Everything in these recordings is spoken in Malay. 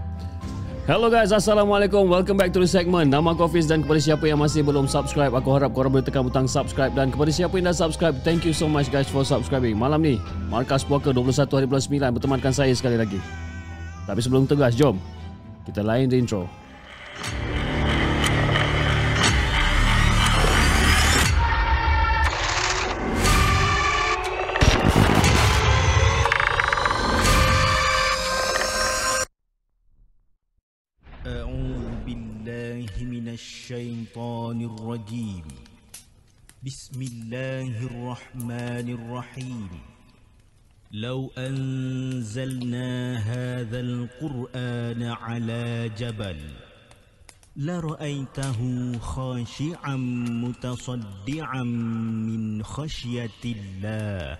Hello guys, Assalamualaikum. Welcome back to the segment. Nama aku Hafiz dan kepada siapa yang masih belum subscribe, aku harap korang boleh tekan butang subscribe dan kepada siapa yang dah subscribe, thank you so much guys for subscribing. Malam ni, Markas Puaka 21 hari bulan 9 bertemankan saya sekali lagi. Tapi sebelum tegas, jom kita lain the intro. أعوذ بالله من الشيطان الرجيم. بسم الله الرحمن الرحيم. لو أنزلنا هذا القرآن على جبل لرأيته خاشعا متصدعا من خشية الله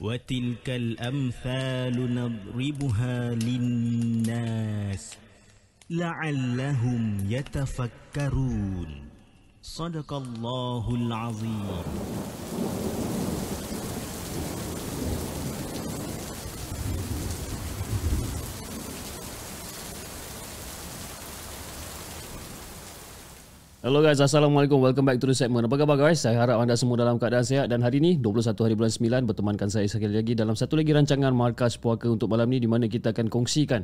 وتلك الأمثال نضربها للناس la'allahum yatafakkarun sadaqallahul azim Hello guys, Assalamualaikum. Welcome back to the segment. Apa khabar guys? Saya harap anda semua dalam keadaan sehat dan hari ini 21 hari bulan 9 bertemankan saya sekali lagi dalam satu lagi rancangan Markas Puaka untuk malam ni di mana kita akan kongsikan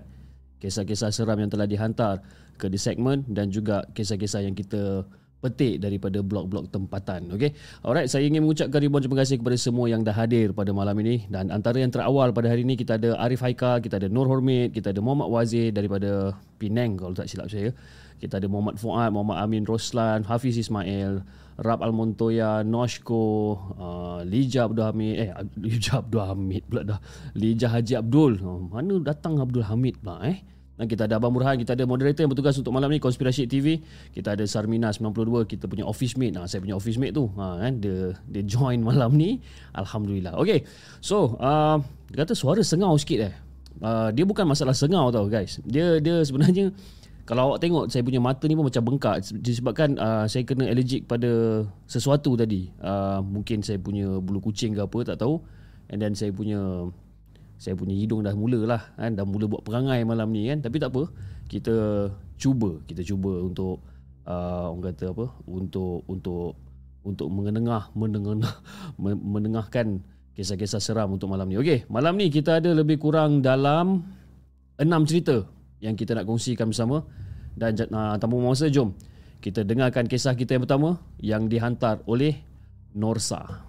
kisah-kisah seram yang telah dihantar ke di segmen dan juga kisah-kisah yang kita petik daripada blog-blog tempatan. Okay? Alright, saya ingin mengucapkan ribuan terima kasih kepada semua yang dah hadir pada malam ini dan antara yang terawal pada hari ini kita ada Arif Haika, kita ada Nur Hormit, kita ada Muhammad Wazir daripada Penang kalau tak silap saya. Kita ada Muhammad Fuad, Muhammad Amin Roslan, Hafiz Ismail, Rab Al-Montoya, Noshko, uh, Lija Abdul Hamid, eh Lija Abdul Hamid pula dah. Lija Haji Abdul. Oh, mana datang Abdul Hamid pula eh? Dan kita ada Abang Burhan, kita ada moderator yang bertugas untuk malam ni Konspirasi TV. Kita ada Sarmina 92, kita punya office mate. Nah, saya punya office mate tu, ha kan dia dia join malam ni. Alhamdulillah. Okay. So, uh, dia kata suara sengau sikit eh. Uh, dia bukan masalah sengau tau guys. Dia dia sebenarnya kalau awak tengok saya punya mata ni pun macam bengkak. Disebabkan uh, saya kena allergic pada sesuatu tadi. Uh, mungkin saya punya bulu kucing ke apa tak tahu. And then saya punya saya punya hidung dah mula lah kan. Dah mula buat perangai malam ni kan. Tapi tak apa. Kita cuba. Kita cuba untuk uh, orang kata apa? Untuk untuk untuk mengenengah menengah menengahkan kisah-kisah seram untuk malam ni. Okey malam ni kita ada lebih kurang dalam enam cerita yang kita nak kongsikan bersama dan uh, tanpa masa jom kita dengarkan kisah kita yang pertama yang dihantar oleh Norsa.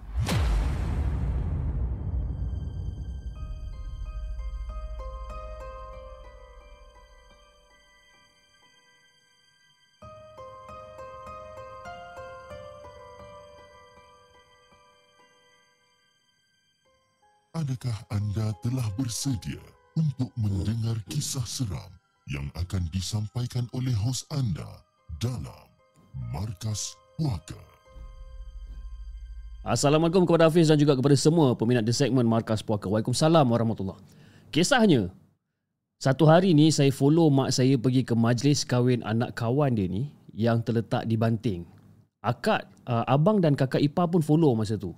Adakah anda telah bersedia untuk mendengar kisah seram yang akan disampaikan oleh hos anda dalam Markas Puaka? Assalamualaikum kepada Hafiz dan juga kepada semua peminat di segmen Markas Puaka. Waalaikumsalam warahmatullahi Kisahnya, satu hari ni saya follow mak saya pergi ke majlis kahwin anak kawan dia ni yang terletak di Banting. Akak, uh, abang dan kakak ipar pun follow masa tu.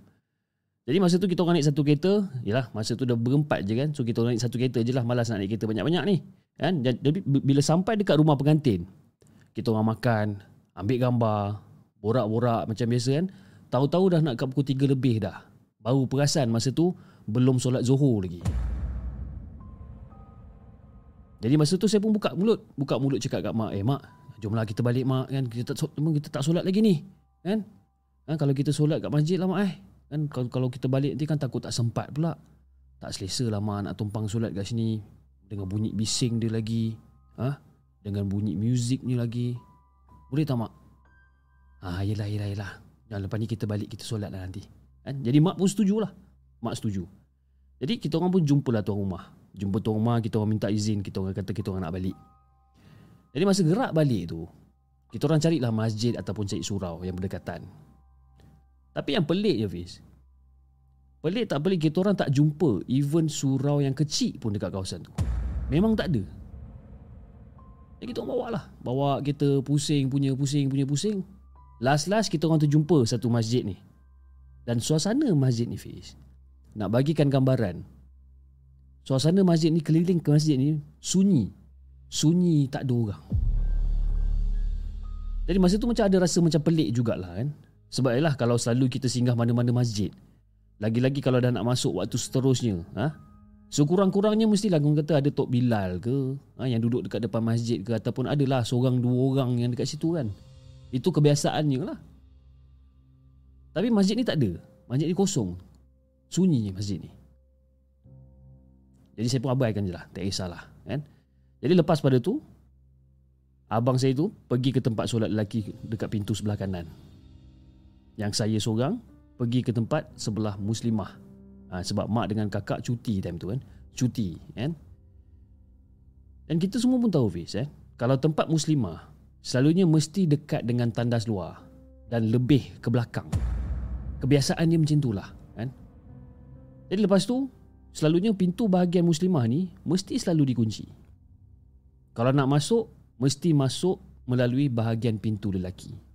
Jadi masa tu kita orang naik satu kereta, yalah masa tu dah berempat je kan. So kita orang naik satu kereta je lah, malas nak naik kereta banyak-banyak ni. Kan? Jadi bila sampai dekat rumah pengantin, kita orang makan, ambil gambar, borak-borak macam biasa kan. Tahu-tahu dah nak kat pukul 3 lebih dah. Baru perasan masa tu belum solat Zuhur lagi. Jadi masa tu saya pun buka mulut, buka mulut cakap kat mak, "Eh mak, jomlah kita balik mak kan. Kita tak kita tak solat lagi ni." Kan? Kan kalau kita solat kat masjid lah mak eh. Kan kalau kita balik nanti kan takut tak sempat pula. Tak selesa mak nak tumpang solat kat sini. Dengan bunyi bising dia lagi. Ha? Dengan bunyi muzik ni lagi. Boleh tak mak? Ah, yelah, yelah, yelah. Dan lepas ni kita balik, kita solat lah nanti. Kan? Jadi mak pun setuju lah. Mak setuju. Jadi kita orang pun jumpa lah tuan rumah. Jumpa tuan rumah, kita orang minta izin. Kita orang kata kita orang nak balik. Jadi masa gerak balik tu, kita orang carilah masjid ataupun cari surau yang berdekatan. Tapi yang pelik je Fiz Pelik tak pelik kita orang tak jumpa even surau yang kecil pun dekat kawasan tu. Memang tak ada. Jadi kita bawa lah. Bawa kita pusing punya pusing punya pusing. Last-last kita orang terjumpa satu masjid ni. Dan suasana masjid ni Fiz. Nak bagikan gambaran. Suasana masjid ni keliling ke masjid ni sunyi. Sunyi tak ada orang. Jadi masa tu macam ada rasa macam pelik jugalah kan. Sebab ialah kalau selalu kita singgah mana-mana masjid. Lagi-lagi kalau dah nak masuk waktu seterusnya ha? Sekurang-kurangnya mestilah orang kata ada Tok Bilal ke ha? Yang duduk dekat depan masjid ke Ataupun adalah seorang dua orang yang dekat situ kan Itu kebiasaannya lah Tapi masjid ni tak ada Masjid ni kosong Sunyi masjid ni Jadi saya pun abaikan je lah Tak kisahlah kan? Jadi lepas pada tu Abang saya tu pergi ke tempat solat lelaki Dekat pintu sebelah kanan Yang saya seorang pergi ke tempat sebelah muslimah. Ha, sebab mak dengan kakak cuti time tu kan. Cuti kan? Dan kita semua pun tahu Fiz eh. Kalau tempat muslimah selalunya mesti dekat dengan tandas luar dan lebih ke belakang. Kebiasaan dia macam itulah kan? Jadi lepas tu selalunya pintu bahagian muslimah ni mesti selalu dikunci. Kalau nak masuk mesti masuk melalui bahagian pintu lelaki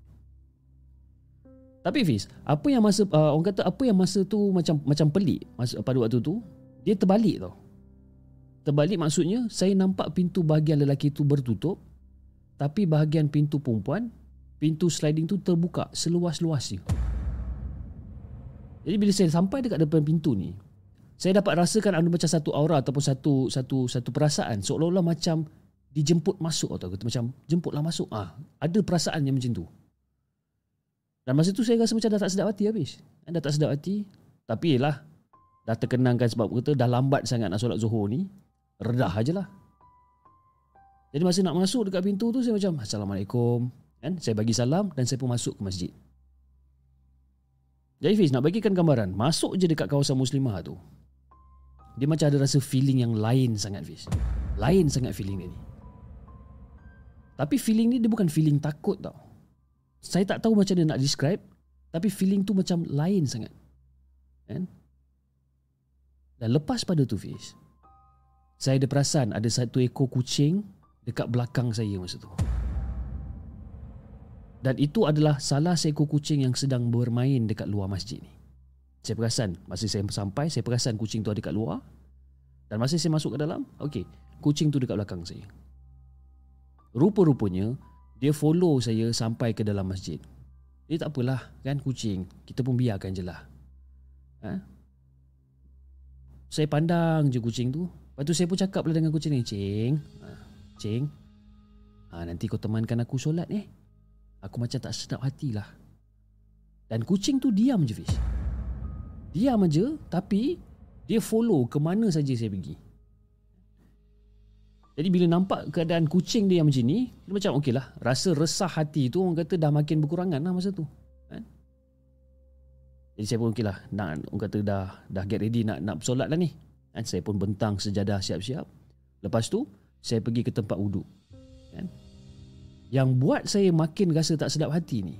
tapi Fiz, apa yang masa uh, orang kata apa yang masa tu macam macam pelik masa pada waktu tu, dia terbalik tau. Terbalik maksudnya saya nampak pintu bahagian lelaki tu bertutup tapi bahagian pintu perempuan, pintu sliding tu terbuka seluas-luasnya. Jadi bila saya sampai dekat depan pintu ni, saya dapat rasakan ada macam satu aura ataupun satu satu satu perasaan seolah-olah macam dijemput masuk atau macam jemputlah masuk. Ah, ada perasaan yang macam tu. Dan masa tu saya rasa macam dah tak sedap hati habis. Eh, dah tak sedap hati. Tapi lah dah terkenangkan sebab kata dah lambat sangat nak solat zuhur ni. Redah ajalah. Jadi masa nak masuk dekat pintu tu saya macam Assalamualaikum. Kan? Saya bagi salam dan saya pun masuk ke masjid. Jadi Fiz nak bagikan gambaran. Masuk je dekat kawasan muslimah tu. Dia macam ada rasa feeling yang lain sangat Fiz. Lain sangat feeling dia ni. Tapi feeling ni dia bukan feeling takut tau. Saya tak tahu macam dia nak describe Tapi feeling tu macam lain sangat. Kan? Dan lepas pada tu Fiz Saya ada perasan Ada satu ekor kucing Dekat belakang saya masa tu. Dan itu adalah Salah seekor kucing yang sedang bermain Dekat luar masjid ni. Saya perasan Masa saya sampai Saya perasan kucing tu ada dekat luar. Dan masa saya masuk ke dalam Okay Kucing tu dekat belakang saya. Rupa-rupanya dia follow saya sampai ke dalam masjid. Dia tak apalah kan kucing. Kita pun biarkan je lah. Ha? Saya pandang je kucing tu. Lepas tu saya pun cakap lah dengan kucing ni. Cing. Ha, cing. Ha, nanti kau temankan aku solat eh. Aku macam tak sedap hati lah. Dan kucing tu diam je Fish. Diam je tapi dia follow ke mana saja saya pergi. Jadi bila nampak keadaan kucing dia yang macam ni, dia macam okey lah. Rasa resah hati tu orang kata dah makin berkurangan lah masa tu. Kan? Jadi saya pun okey lah. Nak, orang kata dah dah get ready nak nak bersolat lah ni. Kan? Saya pun bentang sejadah siap-siap. Lepas tu, saya pergi ke tempat wuduk. Kan? Yang buat saya makin rasa tak sedap hati ni,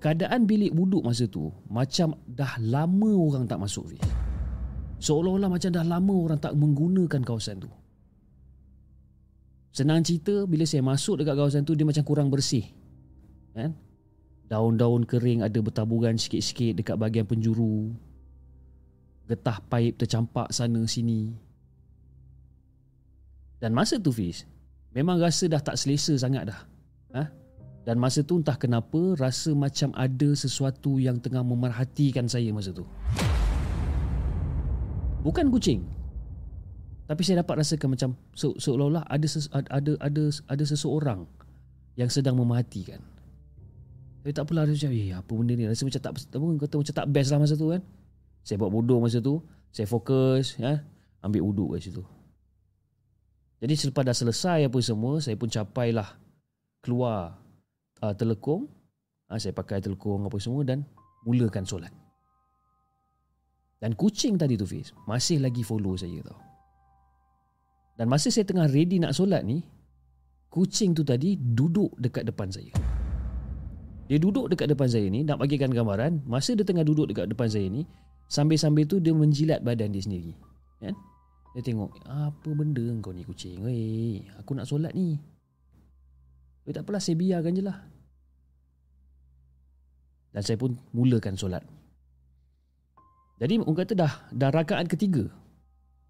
keadaan bilik wuduk masa tu macam dah lama orang tak masuk. Seolah-olah macam dah lama orang tak menggunakan kawasan tu. Senang cerita bila saya masuk dekat kawasan tu dia macam kurang bersih. Kan? Daun-daun kering ada bertaburan sikit-sikit dekat bahagian penjuru. Getah paip tercampak sana sini. Dan masa tu Fiz, memang rasa dah tak selesa sangat dah. Ha? Dan masa tu entah kenapa rasa macam ada sesuatu yang tengah memerhatikan saya masa tu. Bukan kucing, tapi saya dapat rasakan macam se- seolah-olah ada ses- ada ada ada seseorang yang sedang memerhatikan. Tapi tak apalah macam, eh apa benda ni? Rasa macam tak, apa kata macam tak best lah masa tu kan. Saya buat bodoh masa tu. Saya fokus, ya, ambil wuduk kat situ. Jadi selepas dah selesai apa semua, saya pun capailah keluar uh, telekung. Uh, saya pakai telekung apa semua dan mulakan solat. Dan kucing tadi tu Fiz, masih lagi follow saya tau. Dan masa saya tengah ready nak solat ni, kucing tu tadi duduk dekat depan saya. Dia duduk dekat depan saya ni Nak bagikan gambaran Masa dia tengah duduk dekat depan saya ni Sambil-sambil tu dia menjilat badan dia sendiri Kan? Dia tengok Apa benda kau ni kucing? Weh Aku nak solat ni. Eh tak apalah saya biarkan je lah. Dan saya pun mulakan solat. Jadi orang kata dah Dah rakaat ketiga.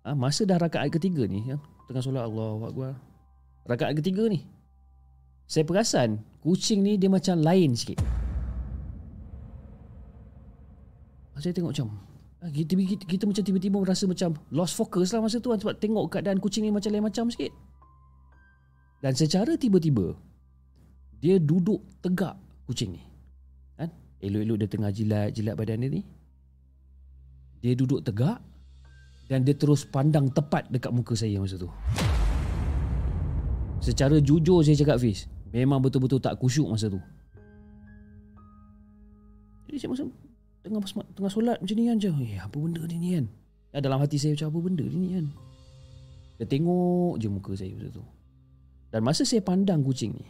Ha, Masa dah rakaat ketiga ni ya, Tengah solat Allah Akbar. Rakaat ketiga ni. Saya perasan Kucing ni dia macam lain sikit. Saya tengok macam ah, kita, kita, kita macam tiba-tiba merasa macam Lost focus lah masa tu kan, Sebab tengok keadaan kucing ni macam lain macam sikit. Dan secara tiba-tiba Dia duduk tegak kucing ni. Kan? Elok-elok dia tengah jilat-jilat badan dia ni. Dia duduk tegak Dan dia terus pandang tepat dekat muka saya masa tu. Secara jujur saya cakap Fiz Memang betul-betul tak kusyuk masa tu. Jadi saya masa Tengah tengah solat macam ni kan je Eh apa benda ni, ni kan? Ya, Dalam hati saya macam apa benda ni, ni kan? Dia tengok je muka saya masa tu. Dan masa saya pandang kucing ni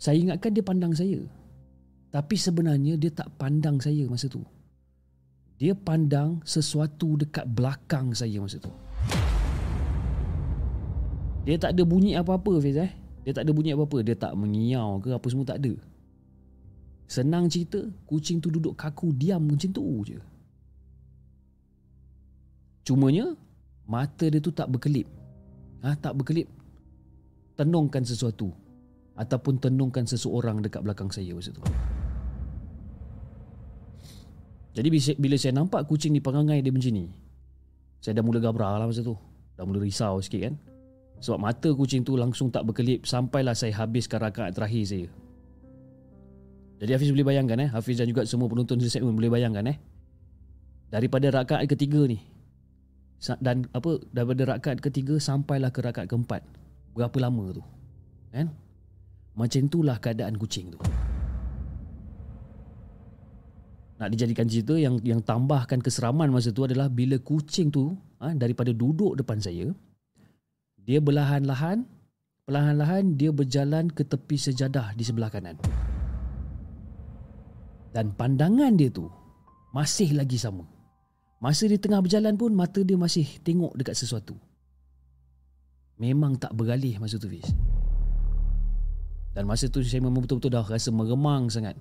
Saya ingatkan dia pandang saya. Tapi sebenarnya dia tak pandang saya masa tu Dia pandang sesuatu dekat belakang saya masa tu. Dia tak ada bunyi apa-apa Fiz eh? Dia tak ada bunyi apa-apa. Dia tak mengiau ke apa semua tak ada. Senang cerita Kucing tu duduk kaku diam macam tu je. Cumanya Mata dia tu tak berkelip. Ha, Tak berkelip. Tenungkan sesuatu. Ataupun tenungkan seseorang dekat belakang saya masa tu Jadi bila saya nampak kucing ni perangai dia macam ni. Saya dah mula gabrah lah masa tu. Dah mula risau sikit kan. Sebab mata kucing tu langsung tak berkelip Sampailah saya habiskan rakaat terakhir saya. Jadi Hafiz boleh bayangkan eh? Hafiz dan juga semua penonton di segmen boleh bayangkan eh? Daripada rakaat ketiga ni Dan apa Daripada rakaat ketiga Sampailah ke rakaat keempat. Berapa lama tu? Kan? Macam itulah keadaan kucing tu Nak dijadikan cerita yang yang tambahkan keseraman masa tu adalah bila kucing tu ha, daripada duduk depan saya, dia berlahan-lahan Perlahan-lahan dia berjalan ke tepi sejadah di sebelah kanan. Dan pandangan dia tu Masih lagi sama. Masa dia tengah berjalan pun Mata dia masih tengok dekat sesuatu. Memang tak beralih masa tu Fiz. Dan masa tu saya memang betul-betul dah rasa meremang sangat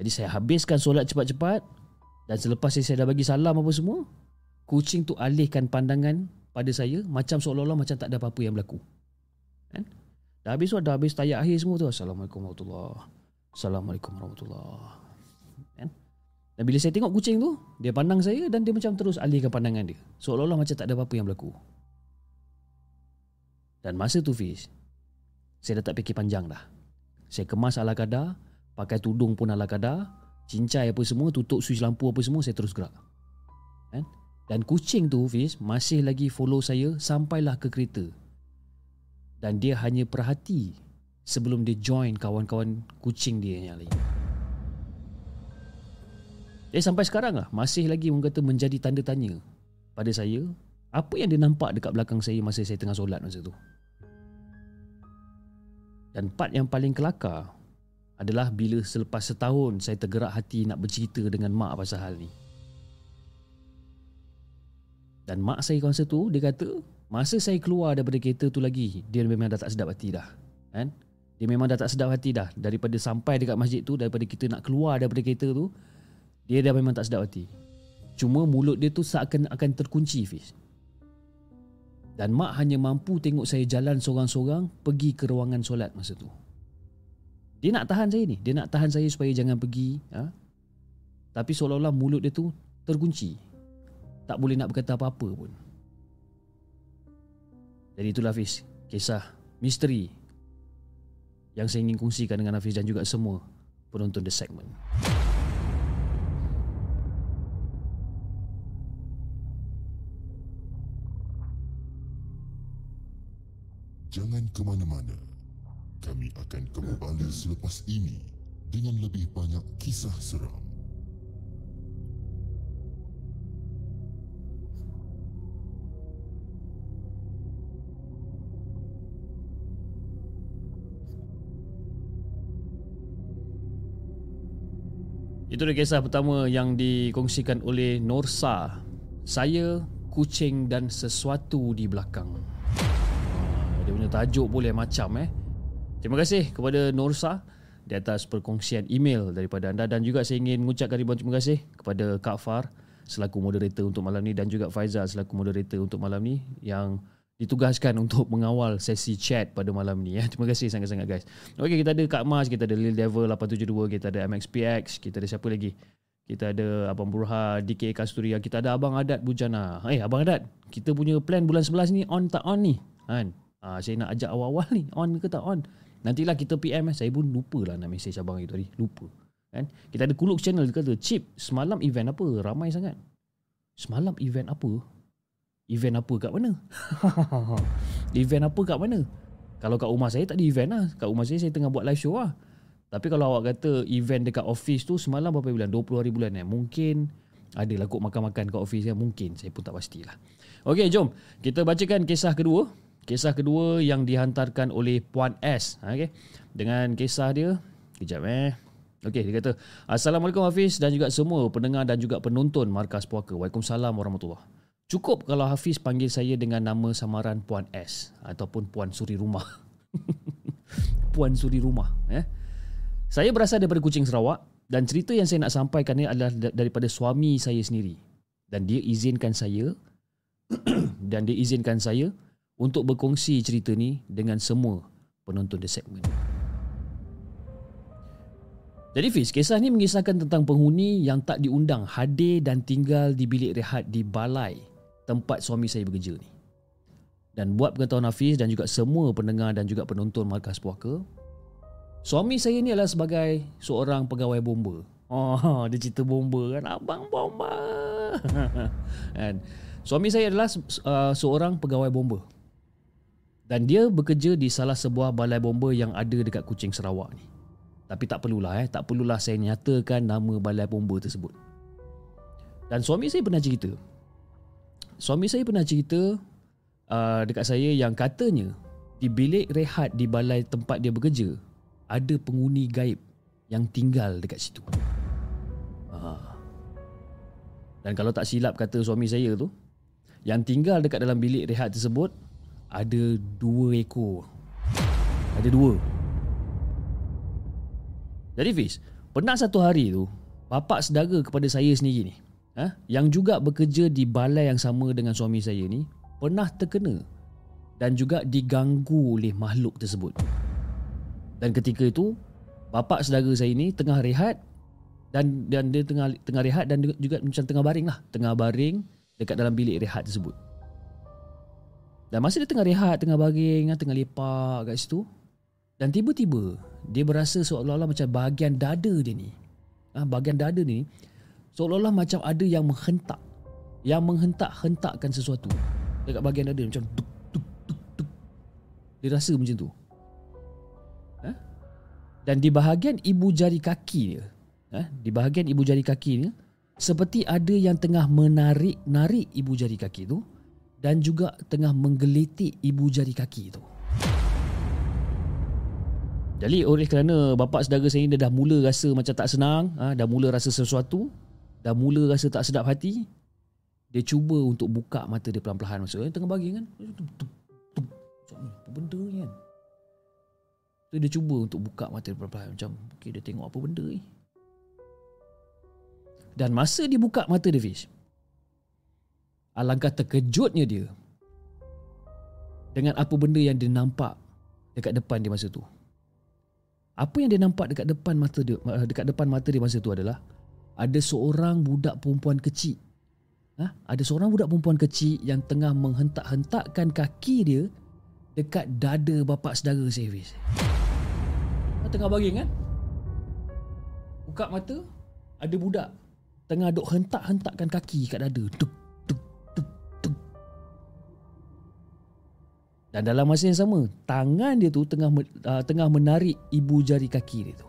Jadi saya habiskan solat cepat-cepat Dan selepas saya dah bagi salam apa semua Kucing tu alihkan pandangan pada saya macam seolah-olah macam tak ada apa-apa yang berlaku. Kan? Dah habis dah habis tayak akhir semua tu. Assalamualaikum warahmatullahi Assalamualaikum warahmatullahi kan? Dan bila saya tengok kucing tu, dia pandang saya dan dia macam terus alihkan pandangan dia. Seolah-olah macam tak ada apa-apa yang berlaku. Dan masa tu Fiz, saya dah tak fikir panjang dah. Saya kemas ala kadar, pakai tudung pun ala kadar, cincai apa semua, tutup switch lampu apa semua, saya terus gerak. Kan? Dan kucing tu Fiz masih lagi follow saya sampailah ke kereta. Dan dia hanya perhati sebelum dia join kawan-kawan kucing dia yang lain. Eh sampai sekarang lah masih lagi orang kata menjadi tanda tanya pada saya apa yang dia nampak dekat belakang saya masa saya tengah solat masa tu. Dan part yang paling kelakar adalah bila selepas setahun saya tergerak hati nak bercerita dengan mak pasal hal ni. Dan mak saya masa tu dia kata masa saya keluar daripada kereta tu lagi dia memang dah tak sedap hati dah. Kan? Dia memang dah tak sedap hati dah daripada sampai dekat masjid tu daripada kita nak keluar daripada kereta tu dia dah memang tak sedap hati. Cuma mulut dia tu seakan akan terkunci Fiz. Dan mak hanya mampu tengok saya jalan seorang-seorang pergi ke ruangan solat masa tu. Dia nak tahan saya ni. Dia nak tahan saya supaya jangan pergi. Ha? Tapi seolah-olah mulut dia tu terkunci tak boleh nak berkata apa-apa pun. Jadi itulah Hafiz, kisah misteri yang saya ingin kongsikan dengan Hafiz dan juga semua penonton The Segment. Jangan ke mana-mana. Kami akan kembali selepas ini dengan lebih banyak kisah seram. Itu dia kisah pertama yang dikongsikan oleh Norsa. Saya, kucing dan sesuatu di belakang. Ah, Dia punya tajuk boleh macam eh. Terima kasih kepada Norsa di atas perkongsian email daripada anda dan juga saya ingin mengucapkan ribuan terima kasih kepada Kak Far selaku moderator untuk malam ni dan juga Faizal selaku moderator untuk malam ni yang ditugaskan untuk mengawal sesi chat pada malam ni ya. Terima kasih sangat-sangat guys. Okey kita ada Kak Mas, kita ada Lil Devil 872, kita ada MXPX, kita ada siapa lagi? Kita ada Abang Burha, DK Kasturia, kita ada Abang Adat Bujana. Eh Abang Adat, kita punya plan bulan 11 ni on tak on ni? Kan? Ah, saya nak ajak awal-awal ni, on ke tak on? Nantilah kita PM eh. Saya pun lupa lah nak mesej abang itu tadi. Lupa. Kan? Kita ada Kuluk Channel dia kata, Chip, semalam event apa? Ramai sangat. Semalam event apa? Event apa kat mana? event apa kat mana? Kalau kat rumah saya tak ada event lah. Kat rumah saya saya tengah buat live show lah. Tapi kalau awak kata event dekat office tu semalam berapa bulan? 20 hari bulan eh. Mungkin adalah kot makan-makan kat office ya. Mungkin. Saya pun tak pastilah. Okey, jom. Kita bacakan kisah kedua. Kisah kedua yang dihantarkan oleh Puan S. Ha, Okey. Dengan kisah dia. Kejap eh. Okey, dia kata, Assalamualaikum Hafiz dan juga semua pendengar dan juga penonton Markas Puaka. Waalaikumsalam warahmatullahi Cukup kalau Hafiz panggil saya dengan nama samaran Puan S ataupun Puan Suri Rumah. Puan Suri Rumah. Eh? Saya berasal daripada Kuching Sarawak dan cerita yang saya nak sampaikan ini adalah da- daripada suami saya sendiri. Dan dia izinkan saya dan dia izinkan saya untuk berkongsi cerita ni dengan semua penonton The Segment. Jadi Fiz, kisah ni mengisahkan tentang penghuni yang tak diundang hadir dan tinggal di bilik rehat di balai tempat suami saya bekerja ni. Dan buat pengetahuan Hafiz dan juga semua pendengar dan juga penonton Markas Puaka, suami saya ni adalah sebagai seorang pegawai bomba. Oh, dia cerita bomba kan, abang bomba. kan? Suami saya adalah uh, seorang pegawai bomba. Dan dia bekerja di salah sebuah balai bomba yang ada dekat Kuching Sarawak ni. Tapi tak perlulah eh, tak perlulah saya nyatakan nama balai bomba tersebut. Dan suami saya pernah cerita. Suami saya pernah cerita uh, dekat saya yang katanya di bilik rehat di balai tempat dia bekerja ada penghuni gaib yang tinggal dekat situ. Uh. Dan kalau tak silap kata suami saya tu, yang tinggal dekat dalam bilik rehat tersebut ada dua ekor. Ada dua. Jadi Fiz, pernah satu hari tu, bapak sedara kepada saya sendiri ni, ha, yang juga bekerja di balai yang sama dengan suami saya ni, pernah terkena dan juga diganggu oleh makhluk tersebut. Dan ketika itu, bapak sedara saya ni tengah rehat dan dan dia tengah tengah rehat dan juga macam tengah baring lah, tengah baring dekat dalam bilik rehat tersebut. Dan masa dia tengah rehat, tengah baring, tengah lepak kat situ, dan tiba-tiba dia berasa seolah-olah macam bahagian dada dia ni. Ah, bahagian dada ni seolah-olah macam ada yang menghentak. Yang menghentak-hentakkan sesuatu dekat bahagian dada macam duk duk duk duk. Dia rasa macam tu. Ha? Dan di bahagian ibu jari kaki dia, ha? di bahagian ibu jari kaki ni seperti ada yang tengah menarik-narik ibu jari kaki tu dan juga tengah menggelitik ibu jari kaki tu. Jadi oleh kerana bapa saudara saya ni dia dah mula rasa macam tak senang, ha, dah mula rasa sesuatu, dah mula rasa tak sedap hati, dia cuba untuk buka mata dia masuk. Eh, tengah bagi kan? Ni, apa benda ni kan? So, dia cuba untuk buka mata dia pelan-pelan macam okay, dia tengok apa benda ni. Dan masa dia buka mata dia Fish, alangkah terkejutnya dia dengan apa benda yang dia nampak dekat depan dia masa tu. Apa yang dia nampak dekat depan mata dia dekat depan mata dia masa tu adalah ada seorang budak perempuan kecil. Ha? Ada seorang budak perempuan kecil yang tengah menghentak-hentakkan kaki dia dekat dada bapa saudara. Ha, tengah baring kan? Buka mata, ada budak tengah duk hentak-hentakkan kaki kat dada. Tuk, Dan dalam masa yang sama, tangan dia tu tengah uh, tengah menarik ibu jari kaki dia tu.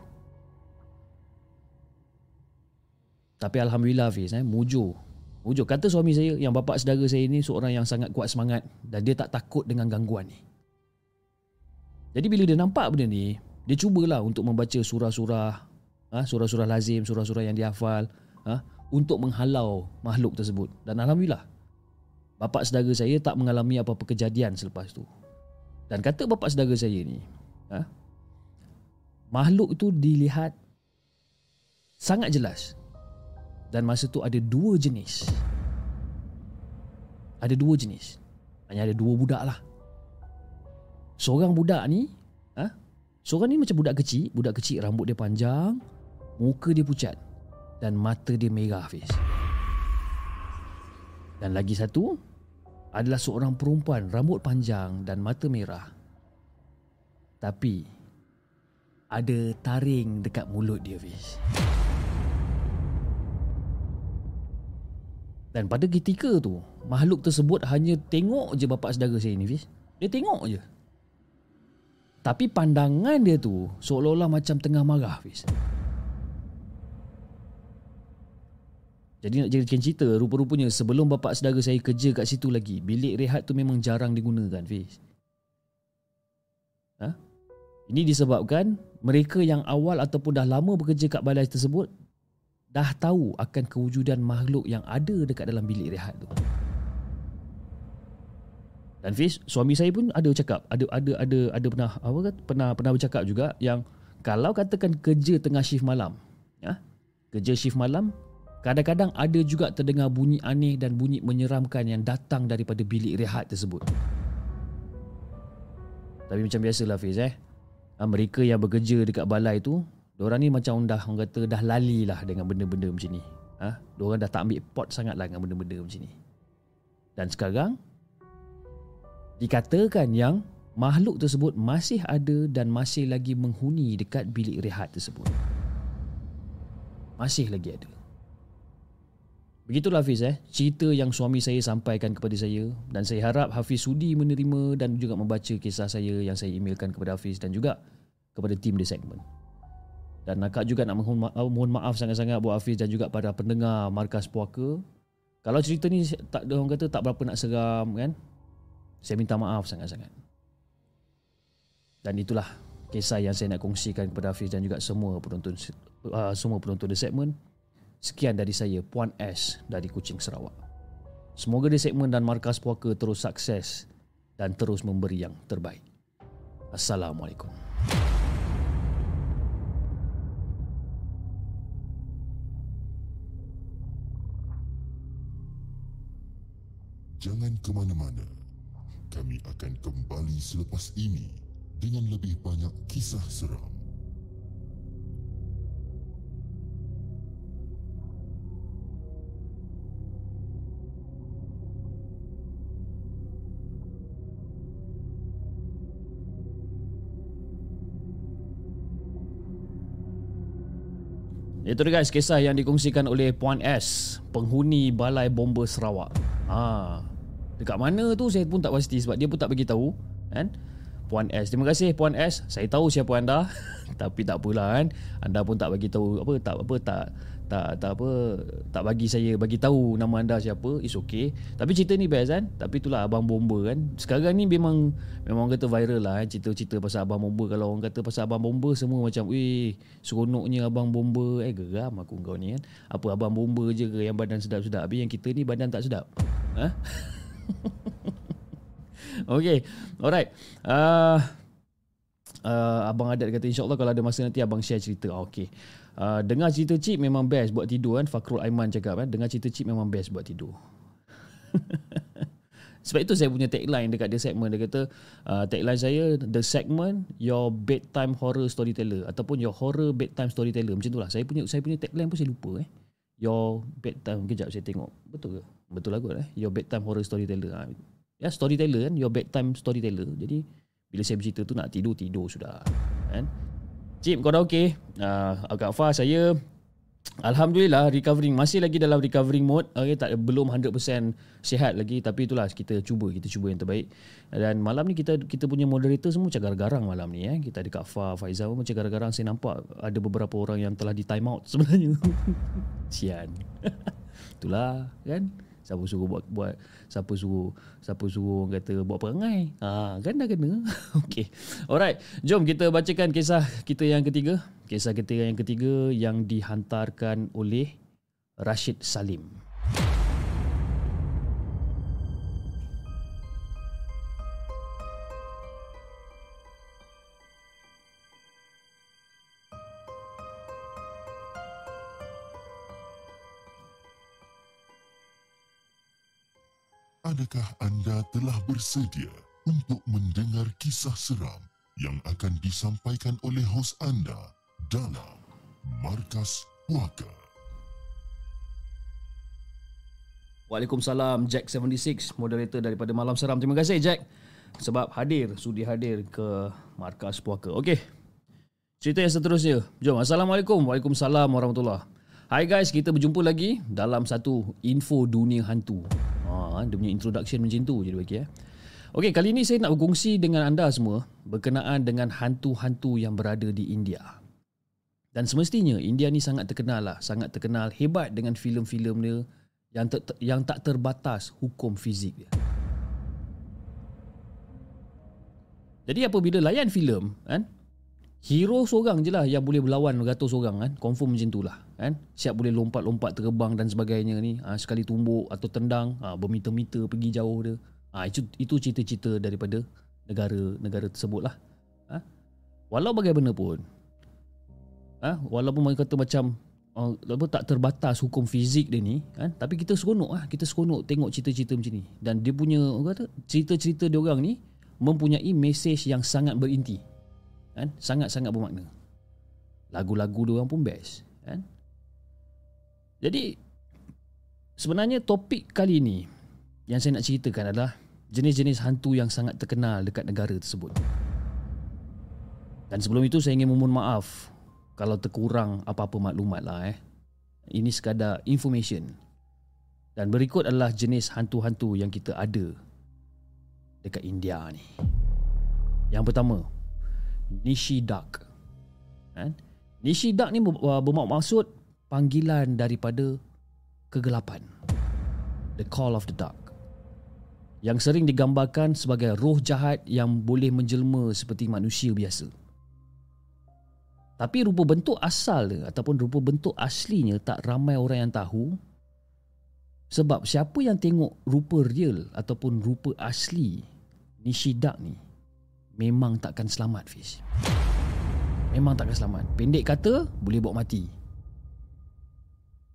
Tapi alhamdulillah Hafiz eh, mujur. Mujur kata suami saya yang bapa saudara saya ni seorang yang sangat kuat semangat dan dia tak takut dengan gangguan ni. Jadi bila dia nampak benda ni, dia cubalah untuk membaca surah-surah ha, surah-surah lazim, surah-surah yang dihafal ha, untuk menghalau makhluk tersebut. Dan alhamdulillah bapa saudara saya tak mengalami apa-apa kejadian selepas tu. Dan kata bapa saudara saya ni, ha, makhluk itu dilihat sangat jelas. Dan masa tu ada dua jenis. Ada dua jenis. Hanya ada dua budak lah. Seorang budak ni, ha? seorang ni macam budak kecil. Budak kecil rambut dia panjang, muka dia pucat dan mata dia merah Hafiz. Dan lagi satu adalah seorang perempuan rambut panjang dan mata merah. Tapi ada taring dekat mulut dia Hafiz. Dan pada ketika tu Makhluk tersebut hanya tengok je bapa saudara saya ni Fiz Dia tengok je Tapi pandangan dia tu Seolah-olah macam tengah marah Fiz Jadi nak jadikan cerita Rupa-rupanya sebelum bapa saudara saya kerja kat situ lagi Bilik rehat tu memang jarang digunakan Fiz ha? Ini disebabkan Mereka yang awal ataupun dah lama bekerja kat balai tersebut dah tahu akan kewujudan makhluk yang ada dekat dalam bilik rehat tu. Dan Fiz, suami saya pun ada cakap, ada ada ada ada pernah apa kata pernah pernah bercakap juga yang kalau katakan kerja tengah shift malam, ya. Kerja shift malam, kadang-kadang ada juga terdengar bunyi aneh dan bunyi menyeramkan yang datang daripada bilik rehat tersebut. Tapi macam biasalah Fiz eh. Ah, mereka yang bekerja dekat balai tu Diorang ni macam dah orang kata dah lali lah dengan benda-benda macam ni. Ha? Diorang dah tak ambil pot sangat lah dengan benda-benda macam ni. Dan sekarang dikatakan yang makhluk tersebut masih ada dan masih lagi menghuni dekat bilik rehat tersebut. Masih lagi ada. Begitulah Hafiz eh, cerita yang suami saya sampaikan kepada saya dan saya harap Hafiz sudi menerima dan juga membaca kisah saya yang saya emailkan kepada Hafiz dan juga kepada tim di segmen. Dan nakak juga nak mohon maaf, mohon maaf sangat-sangat buat Hafiz dan juga pada pendengar Markas Puaka. Kalau cerita ni tak ada orang kata tak berapa nak seram kan. Saya minta maaf sangat-sangat. Dan itulah kisah yang saya nak kongsikan kepada Hafiz dan juga semua penonton uh, semua penonton di segmen. Sekian dari saya Puan S dari Kuching Sarawak. Semoga di segmen dan Markas Puaka terus sukses dan terus memberi yang terbaik. Assalamualaikum. Jangan ke mana-mana. Kami akan kembali selepas ini dengan lebih banyak kisah seram. Itu dia guys kisah yang dikongsikan oleh Puan S, penghuni Balai Bomba Sarawak. Ha, Dekat mana tu saya pun tak pasti sebab dia pun tak bagi tahu kan. Puan S. Terima kasih Puan S. Saya tahu siapa anda. Tapi tak apalah kan. Anda pun tak bagi tahu apa tak apa tak tak tak apa tak bagi saya bagi tahu nama anda siapa. It's okay. Tapi cerita ni best kan. Tapi itulah abang bomba kan. Sekarang ni memang memang kata viral lah kan cerita-cerita pasal abang bomba. Kalau orang kata pasal abang bomba semua macam weh seronoknya abang bomba. Eh geram aku kau ni kan. Apa abang bomba je ke yang badan sedap-sedap. Habis yang kita ni badan tak sedap. Ha? okay Alright. Uh, uh, Abang Adat kata InsyaAllah kalau ada masa nanti Abang share cerita. Ah, Okay uh, Dengar cerita Cip memang best buat tidur kan? Fakrul Aiman cakap kan Dengar cerita Cip memang best buat tidur. Sebab itu saya punya tagline dekat dia segmen Dia kata uh, Tagline saya The segment Your bedtime horror storyteller. Ataupun your horror bedtime storyteller. Macam tu lah Saya punya saya punya tagline pun saya lupa eh. Your bedtime Kejap saya tengok. Betul ke? Betul lah kot eh. Your bedtime horror storyteller. Ha. Ya storyteller kan Your bedtime storyteller. Jadi Bila saya bercerita tu Nak tidur Tidur sudah kan? Cip kau dah okay uh, Agak fast saya Alhamdulillah recovering. Masih lagi dalam recovering mode. Okay, tak belum 100% sihat lagi. Tapi itulah kita cuba kita cuba yang terbaik. Dan malam ni kita kita punya moderator semua macam garang malam ni eh. Kita ada Kak Fa Faizal macam garang-garang. Saya nampak ada beberapa orang yang telah di time out sebenarnya. Sian. Itulah kan Siapa suruh buat buat siapa suruh siapa suruh orang kata buat perangai. Ha kan dah kena. Okey. Alright, jom kita bacakan kisah kita yang ketiga. Kisah kita yang ketiga yang dihantarkan oleh Rashid Salim. Adakah anda telah bersedia untuk mendengar kisah seram yang akan disampaikan oleh hos anda dalam Markas Puaka? Waalaikumsalam Jack 76 moderator daripada Malam Seram. Terima kasih Jack sebab hadir sudi hadir ke markas puaka. Okey. Cerita yang seterusnya. Jom. Assalamualaikum. Waalaikumsalam warahmatullahi. Hai guys, kita berjumpa lagi dalam satu info dunia hantu. Dia punya introduction macam tu je dia bagi eh. Okey, kali ini saya nak berkongsi dengan anda semua berkenaan dengan hantu-hantu yang berada di India. Dan semestinya India ni sangat terkenal lah, sangat terkenal hebat dengan filem-filem dia yang ter, yang tak terbatas hukum fizik dia. Jadi apabila layan filem kan hero seorang je lah yang boleh berlawan ratus orang kan confirm macam tu lah kan? Siap boleh lompat-lompat terbang dan sebagainya ni. Ha, sekali tumbuk atau tendang ha, bermeter-meter pergi jauh dia. Ha, itu itu cerita-cerita daripada negara-negara tersebut lah. Ha? walau bagaimanapun ha? walaupun mereka kata macam uh, tak terbatas hukum fizik dia ni kan? Tapi kita seronok ah kita seronok tengok cerita-cerita macam ni. Dan dia punya orang kata cerita-cerita dia orang ni mempunyai mesej yang sangat berinti. Kan? Sangat-sangat bermakna. Lagu-lagu dia orang pun best. Kan jadi sebenarnya topik kali ni yang saya nak ceritakan adalah jenis-jenis hantu yang sangat terkenal dekat negara tersebut dan sebelum itu saya ingin memohon maaf kalau terkurang apa-apa maklumat lah eh. Ini sekadar information. Dan berikut adalah jenis hantu-hantu yang kita ada dekat India ni. Yang pertama, Nishi Duck. Kan? Nishi Duck ni bermaksud panggilan daripada kegelapan. The Call of the Dark. Yang sering digambarkan sebagai roh jahat yang boleh menjelma seperti manusia biasa. Tapi rupa bentuk asal ataupun rupa bentuk aslinya tak ramai orang yang tahu. Sebab siapa yang tengok rupa real ataupun rupa asli Nishidak ni memang takkan selamat Fiz. Memang takkan selamat. Pendek kata boleh bawa mati.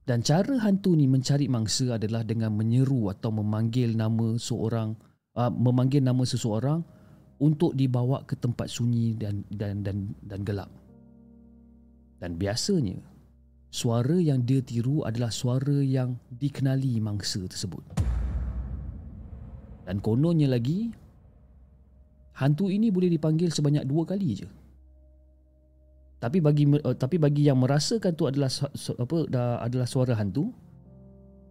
Dan cara hantu ni mencari mangsa adalah dengan menyeru atau memanggil nama seorang uh, memanggil nama seseorang untuk dibawa ke tempat sunyi dan dan dan dan gelap. Dan biasanya suara yang dia tiru adalah suara yang dikenali mangsa tersebut. Dan kononnya lagi hantu ini boleh dipanggil sebanyak dua kali je. Tapi bagi uh, tapi bagi yang merasakan tu adalah su, su, apa dah adalah suara hantu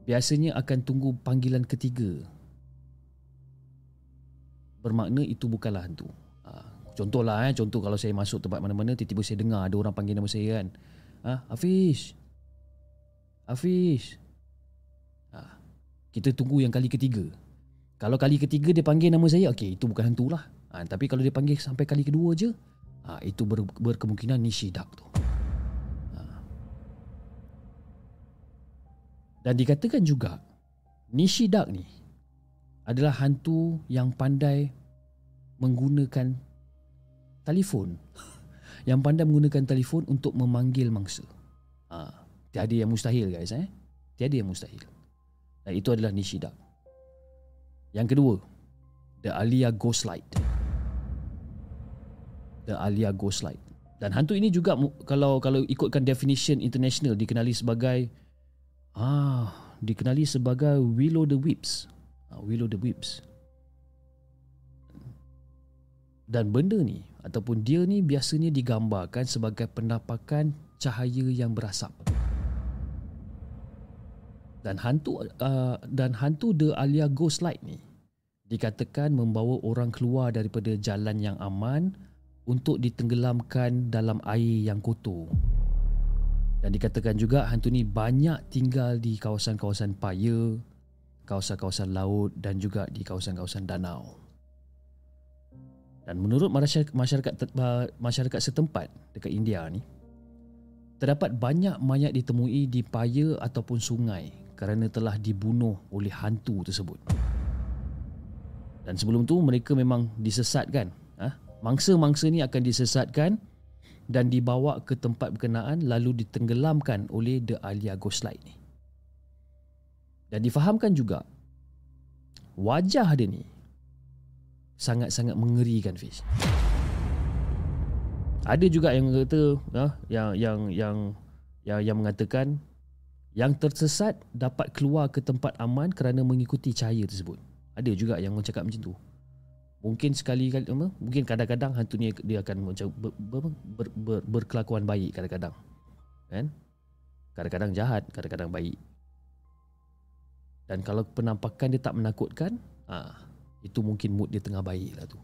biasanya akan tunggu panggilan ketiga. Bermakna itu bukanlah hantu. Contohlah eh, contoh kalau saya masuk tempat mana-mana tiba-tiba saya dengar ada orang panggil nama saya kan. Ha, Hafiz. Hafiz. Ha, kita tunggu yang kali ketiga. Kalau kali ketiga dia panggil nama saya, okey, itu bukan hantu lah. Ha, tapi kalau dia panggil sampai kali kedua je, ha, itu ber, berkemungkinan Nishidak tu. Ha. Dan dikatakan juga, Nishidak ni adalah hantu yang pandai menggunakan telefon yang pandai menggunakan telefon untuk memanggil mangsa. Ha, tiada yang mustahil guys eh. Tiada yang mustahil. Dan itu adalah Nishida. Yang kedua, The Alia Ghost Light. The Alia Ghost Light. Dan hantu ini juga kalau kalau ikutkan definition international dikenali sebagai ah dikenali sebagai Willow the Whips. Ah, Willow the Whips. Dan benda ni ataupun dia ni biasanya digambarkan sebagai penampakan cahaya yang berasap. Dan hantu uh, dan hantu The Alia Ghost Light ni dikatakan membawa orang keluar daripada jalan yang aman untuk ditenggelamkan dalam air yang kotor. Dan dikatakan juga hantu ni banyak tinggal di kawasan-kawasan paya, kawasan-kawasan laut dan juga di kawasan-kawasan danau. Dan menurut masyarakat masyarakat, setempat dekat India ni, terdapat banyak mayat ditemui di paya ataupun sungai kerana telah dibunuh oleh hantu tersebut. Dan sebelum tu mereka memang disesatkan. Mangsa-mangsa ni akan disesatkan dan dibawa ke tempat berkenaan lalu ditenggelamkan oleh The Alia Ghost Light ni. Dan difahamkan juga wajah dia ni sangat-sangat mengerikan Fiz. Ada juga yang kata ha, yang yang yang yang yang mengatakan yang tersesat dapat keluar ke tempat aman kerana mengikuti cahaya tersebut. Ada juga yang cakap macam tu. Mungkin sekali kali apa? Mungkin kadang-kadang hantu ni dia akan macam ber, ber, ber, ber, berkelakuan baik kadang-kadang. Kan? Kadang-kadang jahat, kadang-kadang baik. Dan kalau penampakan dia tak menakutkan, ah itu mungkin mood dia tengah baik lah tu.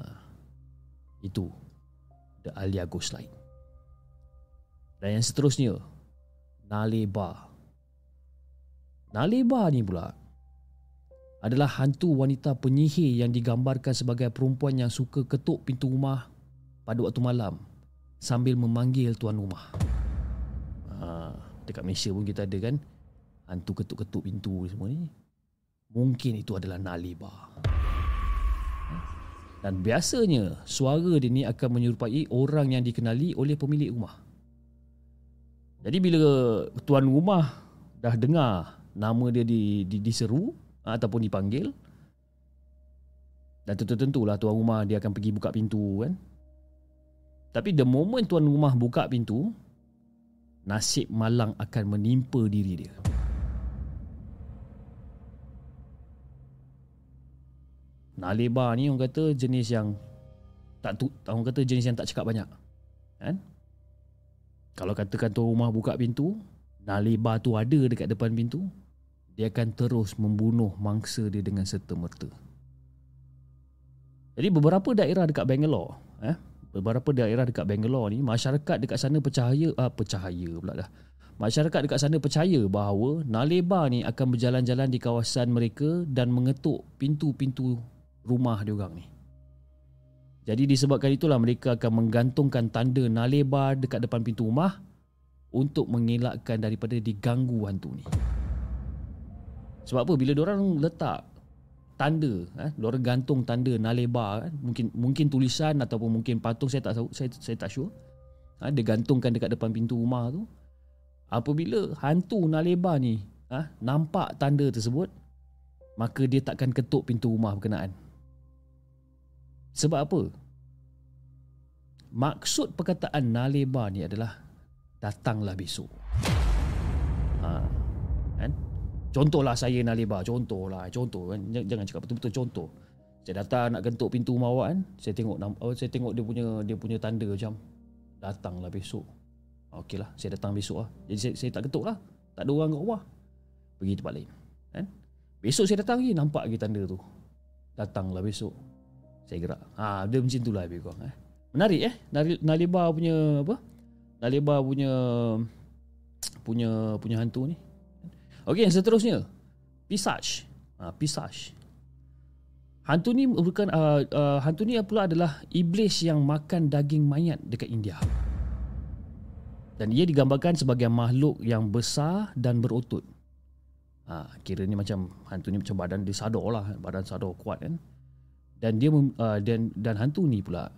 Ah. Itu The Alia Ghost Light. Dan yang seterusnya, Naleba. Naleba ni pula adalah hantu wanita penyihir yang digambarkan sebagai perempuan yang suka ketuk pintu rumah pada waktu malam sambil memanggil tuan rumah. Ha, dekat Malaysia pun kita ada kan hantu ketuk-ketuk pintu semua ni. Mungkin itu adalah Naliba. Dan biasanya suara dia ni akan menyerupai orang yang dikenali oleh pemilik rumah. Jadi bila tuan rumah dah dengar nama dia di, di, diseru, ataupun dipanggil dan tentu-tentulah tuan rumah dia akan pergi buka pintu kan tapi the moment tuan rumah buka pintu nasib malang akan menimpa diri dia Naleba ni orang kata jenis yang tak tu, orang kata jenis yang tak cakap banyak. Kan? Kalau katakan tuan rumah buka pintu, Naleba tu ada dekat depan pintu, dia akan terus membunuh mangsa dia dengan serta-merta. Jadi beberapa daerah dekat Bangalore, eh, beberapa daerah dekat Bangalore ni, masyarakat dekat sana percaya, ah, percaya pula dah. Masyarakat dekat sana percaya bahawa Naleba ni akan berjalan-jalan di kawasan mereka dan mengetuk pintu-pintu rumah dia orang ni. Jadi disebabkan itulah mereka akan menggantungkan tanda Naleba dekat depan pintu rumah untuk mengelakkan daripada diganggu hantu ni. Sebab apa bila orang letak tanda eh orang gantung tanda naleba kan mungkin mungkin tulisan ataupun mungkin patung saya tak tahu saya saya tak sure. Ha, dia gantungkan dekat depan pintu rumah tu. Apabila hantu naleba ni ha, nampak tanda tersebut maka dia takkan ketuk pintu rumah berkenaan. Sebab apa? Maksud perkataan naleba ni adalah datanglah besok. Ha? Contohlah saya Naliba Contohlah. Contoh kan? Jangan cakap betul-betul contoh. Saya datang nak gentuk pintu rumah awak kan? Saya tengok oh, Saya tengok dia punya Dia punya tanda macam Datanglah besok. Okey lah Saya datang besok lah. Jadi saya, saya tak gentuk lah Tak ada orang kat rumah. Pergi tempat lain kan? Besok saya datang lagi Nampak lagi tanda tu. Datanglah besok. Saya gerak. Ha, Dia macam tu lah lebih kurang eh. Menarik eh? Naliba punya Apa? Naliba punya Punya Punya hantu ni Okey, yang seterusnya. Pisage. Ha, pisage. Hantu ni bukan uh, uh, hantu ni pula adalah iblis yang makan daging mayat dekat India. Dan ia digambarkan sebagai makhluk yang besar dan berotot. Ha, kira ni macam hantu ni macam badan dia sadar lah, badan sadar kuat kan. Dan dia uh, dan dan hantu ni pula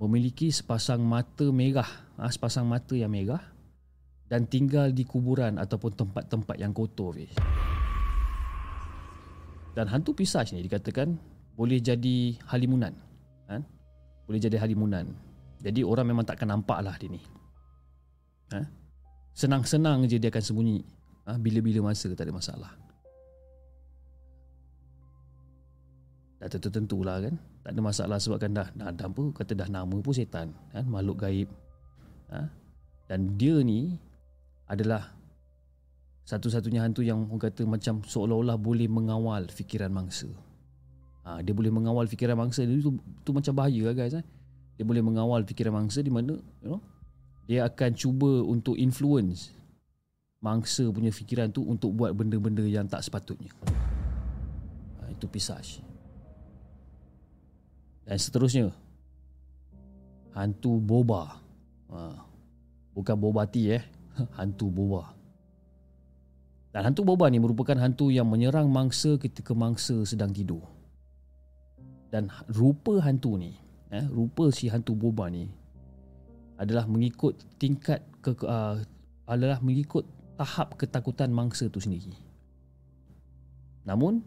memiliki sepasang mata merah, ha, sepasang mata yang merah dan tinggal di kuburan ataupun tempat-tempat yang kotor fish. Dan hantu pisaj ni dikatakan boleh jadi halimunan. Ha? Boleh jadi halimunan. Jadi orang memang takkan nampak lah dia ni. Ha? Senang-senang je dia akan sembunyi. Ha? Bila-bila masa tak ada masalah. Dah tentu lah kan. Tak ada masalah sebabkan dah, dah, dah apa, kata dah nama pun setan. Ha? Makhluk gaib. Ha? Dan dia ni adalah satu-satunya hantu yang orang kata macam seolah-olah boleh mengawal fikiran mangsa. Ha, dia boleh mengawal fikiran mangsa itu tu macam bahaya lah guys eh. Dia boleh mengawal fikiran mangsa di mana you know dia akan cuba untuk influence mangsa punya fikiran tu untuk buat benda-benda yang tak sepatutnya. Ha, itu pisaj. Dan seterusnya hantu boba. Ha, bukan bobati eh, hantu boba. Dan hantu boba ni merupakan hantu yang menyerang mangsa ketika mangsa sedang tidur. Dan rupa hantu ni, eh, rupa si hantu boba ni adalah mengikut tingkat ke, uh, adalah mengikut tahap ketakutan mangsa tu sendiri. Namun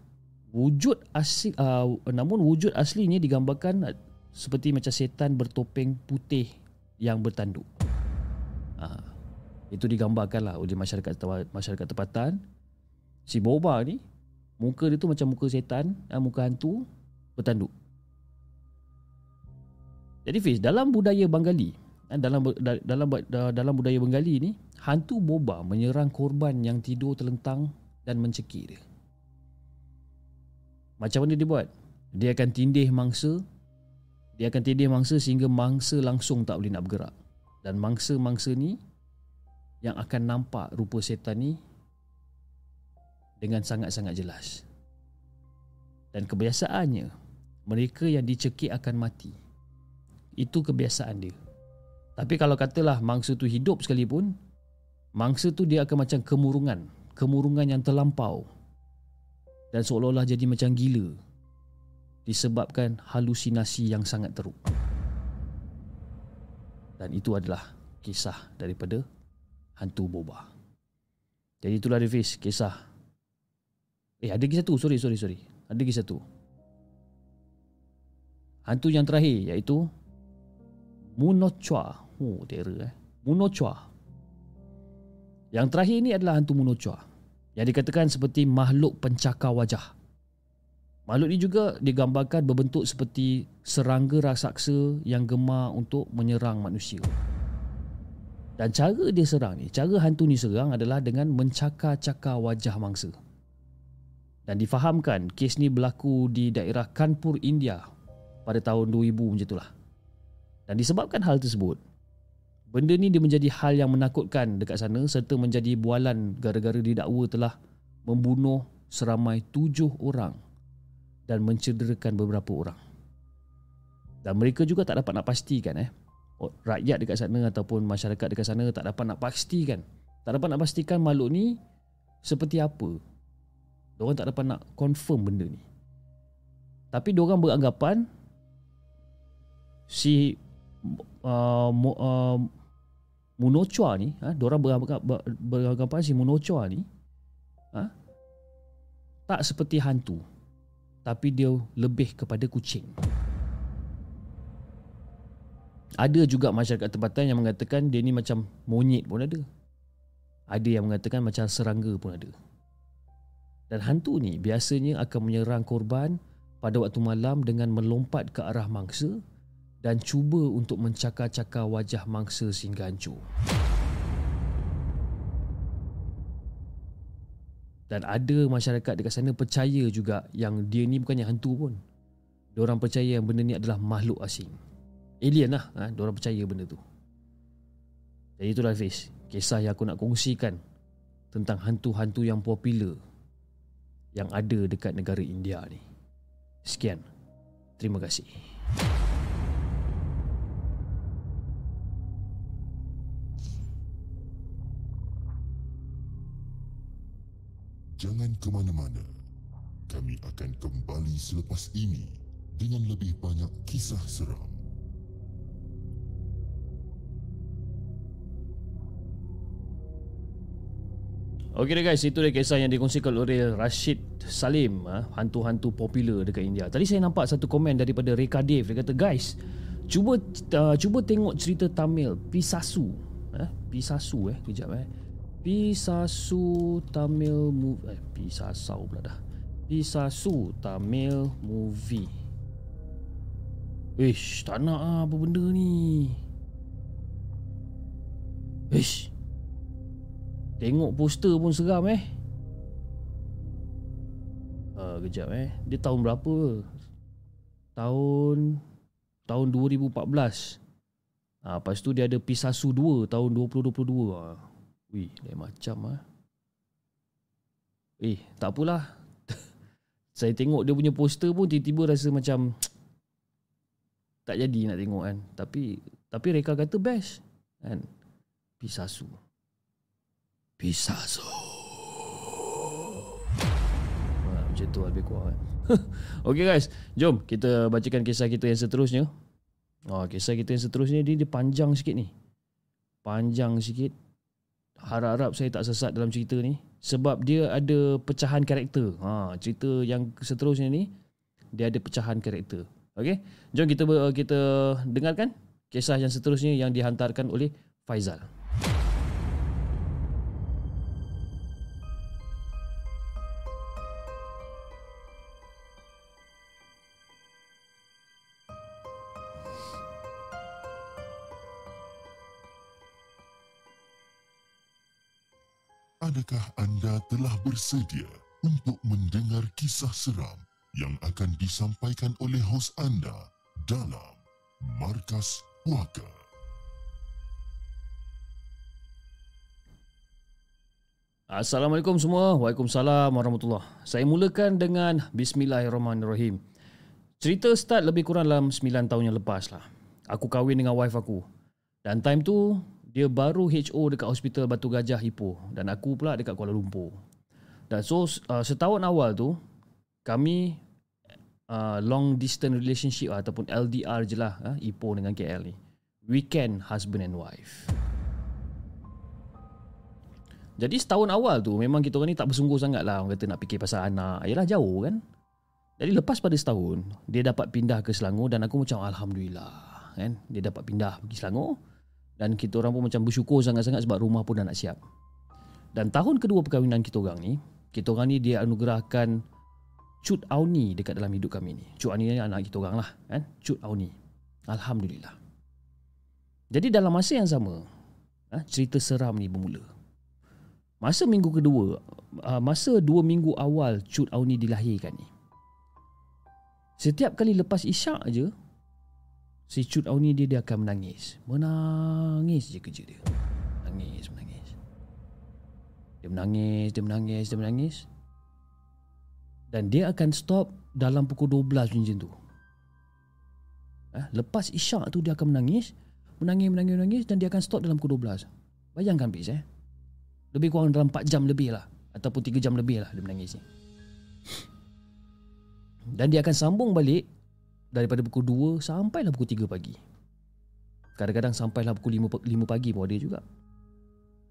wujud asli uh, namun wujud aslinya digambarkan seperti macam setan bertopeng putih yang bertanduk. Uh, itu digambarkanlah oleh masyarakat masyarakat tempatan. Si Boba ni muka dia tu macam muka setan, uh, muka hantu bertanduk. Jadi Fiz, dalam budaya Bengali, Eh, dalam dalam dalam budaya Bengali ni hantu boba menyerang korban yang tidur terlentang dan mencekik dia. Macam mana dia buat? Dia akan tindih mangsa. Dia akan tindih mangsa sehingga mangsa langsung tak boleh nak bergerak. Dan mangsa-mangsa ni yang akan nampak rupa setan ni dengan sangat-sangat jelas. Dan kebiasaannya mereka yang dicekik akan mati. Itu kebiasaan dia. Tapi kalau katalah mangsa tu hidup sekalipun, mangsa tu dia akan macam kemurungan, kemurungan yang terlampau. Dan seolah-olah jadi macam gila disebabkan halusinasi yang sangat teruk. Dan itu adalah kisah daripada hantu boba. Jadi itulah Rifis, kisah. Eh ada kisah tu, sorry sorry sorry. Ada kisah tu. Hantu yang terakhir iaitu Munochwa Oh, terror eh. Munochwa. Yang terakhir ini adalah hantu Munochwa. Yang dikatakan seperti makhluk pencakar wajah. Makhluk ini juga digambarkan berbentuk seperti serangga raksasa yang gemar untuk menyerang manusia. Dan cara dia serang ni, cara hantu ni serang adalah dengan mencakar-cakar wajah mangsa. Dan difahamkan kes ni berlaku di daerah Kanpur, India pada tahun 2000 macam itulah. Dan disebabkan hal tersebut, Benda ni dia menjadi hal yang menakutkan dekat sana serta menjadi bualan gara-gara didakwa telah membunuh seramai tujuh orang dan mencederakan beberapa orang. Dan mereka juga tak dapat nak pastikan eh rakyat dekat sana ataupun masyarakat dekat sana tak dapat nak pastikan. Tak dapat nak pastikan makhluk ni seperti apa. Diorang tak dapat nak confirm benda ni. Tapi diorang beranggapan si uh, uh, Munochwa ni, ha, diorang beranggapan si Munochwa ni ha, tak seperti hantu tapi dia lebih kepada kucing. Ada juga masyarakat tempatan yang mengatakan dia ni macam monyet pun ada. Ada yang mengatakan macam serangga pun ada. Dan hantu ni biasanya akan menyerang korban pada waktu malam dengan melompat ke arah mangsa dan cuba untuk mencakar-cakar wajah mangsa sehingga hancur. Dan ada masyarakat dekat sana percaya juga yang dia ni bukannya hantu pun. Diorang percaya yang benda ni adalah makhluk asing. Alien lah. Ha? Diorang percaya benda tu. Jadi itulah Fiz. Kisah yang aku nak kongsikan tentang hantu-hantu yang popular yang ada dekat negara India ni. Sekian. Terima kasih. Jangan ke mana-mana. Kami akan kembali selepas ini dengan lebih banyak kisah seram. Okey deh guys, itu dia kisah yang dikongsikan oleh Rashid Salim, ha, hantu-hantu popular dekat India. Tadi saya nampak satu komen daripada Reka Dave. Dia kata, guys, cuba uh, cuba tengok cerita Tamil, Pisasu. Eh, Pisasu eh, kejap eh. Pisasu Tamil movie eh, Pisasau pula dah Pisasu Tamil movie Ish, tak nak lah apa benda ni Ish Tengok poster pun seram eh uh, Kejap eh Dia tahun berapa Tahun Tahun 2014 uh, Lepas tu dia ada Pisasu 2 Tahun 2022 uh. Ui, lain macam ah. Eh, tak apalah. Saya tengok dia punya poster pun tiba-tiba rasa macam tak jadi nak tengok kan. Tapi tapi Reka kata best kan. Pisasu. Pisasu. Ha, macam tu lebih kurang kan. okay guys, jom kita bacakan kisah kita yang seterusnya. Oh, kisah kita yang seterusnya dia, dia panjang sikit ni. Panjang sikit. Harap-harap saya tak sesat dalam cerita ni sebab dia ada pecahan karakter. Ha, cerita yang seterusnya ni dia ada pecahan karakter. Okey. Jom kita kita dengarkan kisah yang seterusnya yang dihantarkan oleh Faizal. Adakah anda telah bersedia untuk mendengar kisah seram yang akan disampaikan oleh hos anda dalam Markas Puaka? Assalamualaikum semua. Waalaikumsalam warahmatullahi Saya mulakan dengan Bismillahirrahmanirrahim. Cerita start lebih kurang dalam 9 tahun yang lepas lah. Aku kahwin dengan wife aku. Dan time tu dia baru HO dekat hospital Batu Gajah Ipoh dan aku pula dekat Kuala Lumpur. Dan so uh, setahun awal tu kami uh, long distance relationship ataupun LDR je lah uh, Ipoh dengan KL ni. Weekend husband and wife. Jadi setahun awal tu memang kita orang ni tak bersungguh sangat lah orang kata nak fikir pasal anak. Yalah jauh kan. Jadi lepas pada setahun dia dapat pindah ke Selangor dan aku macam Alhamdulillah kan. Dia dapat pindah pergi Selangor dan kita orang pun macam bersyukur sangat-sangat sebab rumah pun dah nak siap. Dan tahun kedua perkahwinan kita orang ni, kita orang ni dia anugerahkan Cut Auni dekat dalam hidup kami ni. Cut Auni ni anak kita orang lah. Kan? Cut Auni. Alhamdulillah. Jadi dalam masa yang sama, ha, cerita seram ni bermula. Masa minggu kedua, ha, masa dua minggu awal Cut Auni dilahirkan ni. Setiap kali lepas isyak aja, Si Cut Au ni dia, dia akan menangis. Menangis je kerja dia. Menangis, menangis. Dia menangis, dia menangis, dia menangis. Dan dia akan stop dalam pukul 12 macam tu. Eh, Lepas isyak tu dia akan menangis. Menangis, menangis, menangis Dan dia akan stop dalam pukul 12 Bayangkan bis eh? Lebih kurang dalam 4 jam lebih lah. Ataupun 3 jam lebih lah dia menangis ni. Dan dia akan sambung balik daripada pukul 2 sampailah pukul 3 pagi. Kadang-kadang sampailah pukul 5, 5 pagi pun ada juga.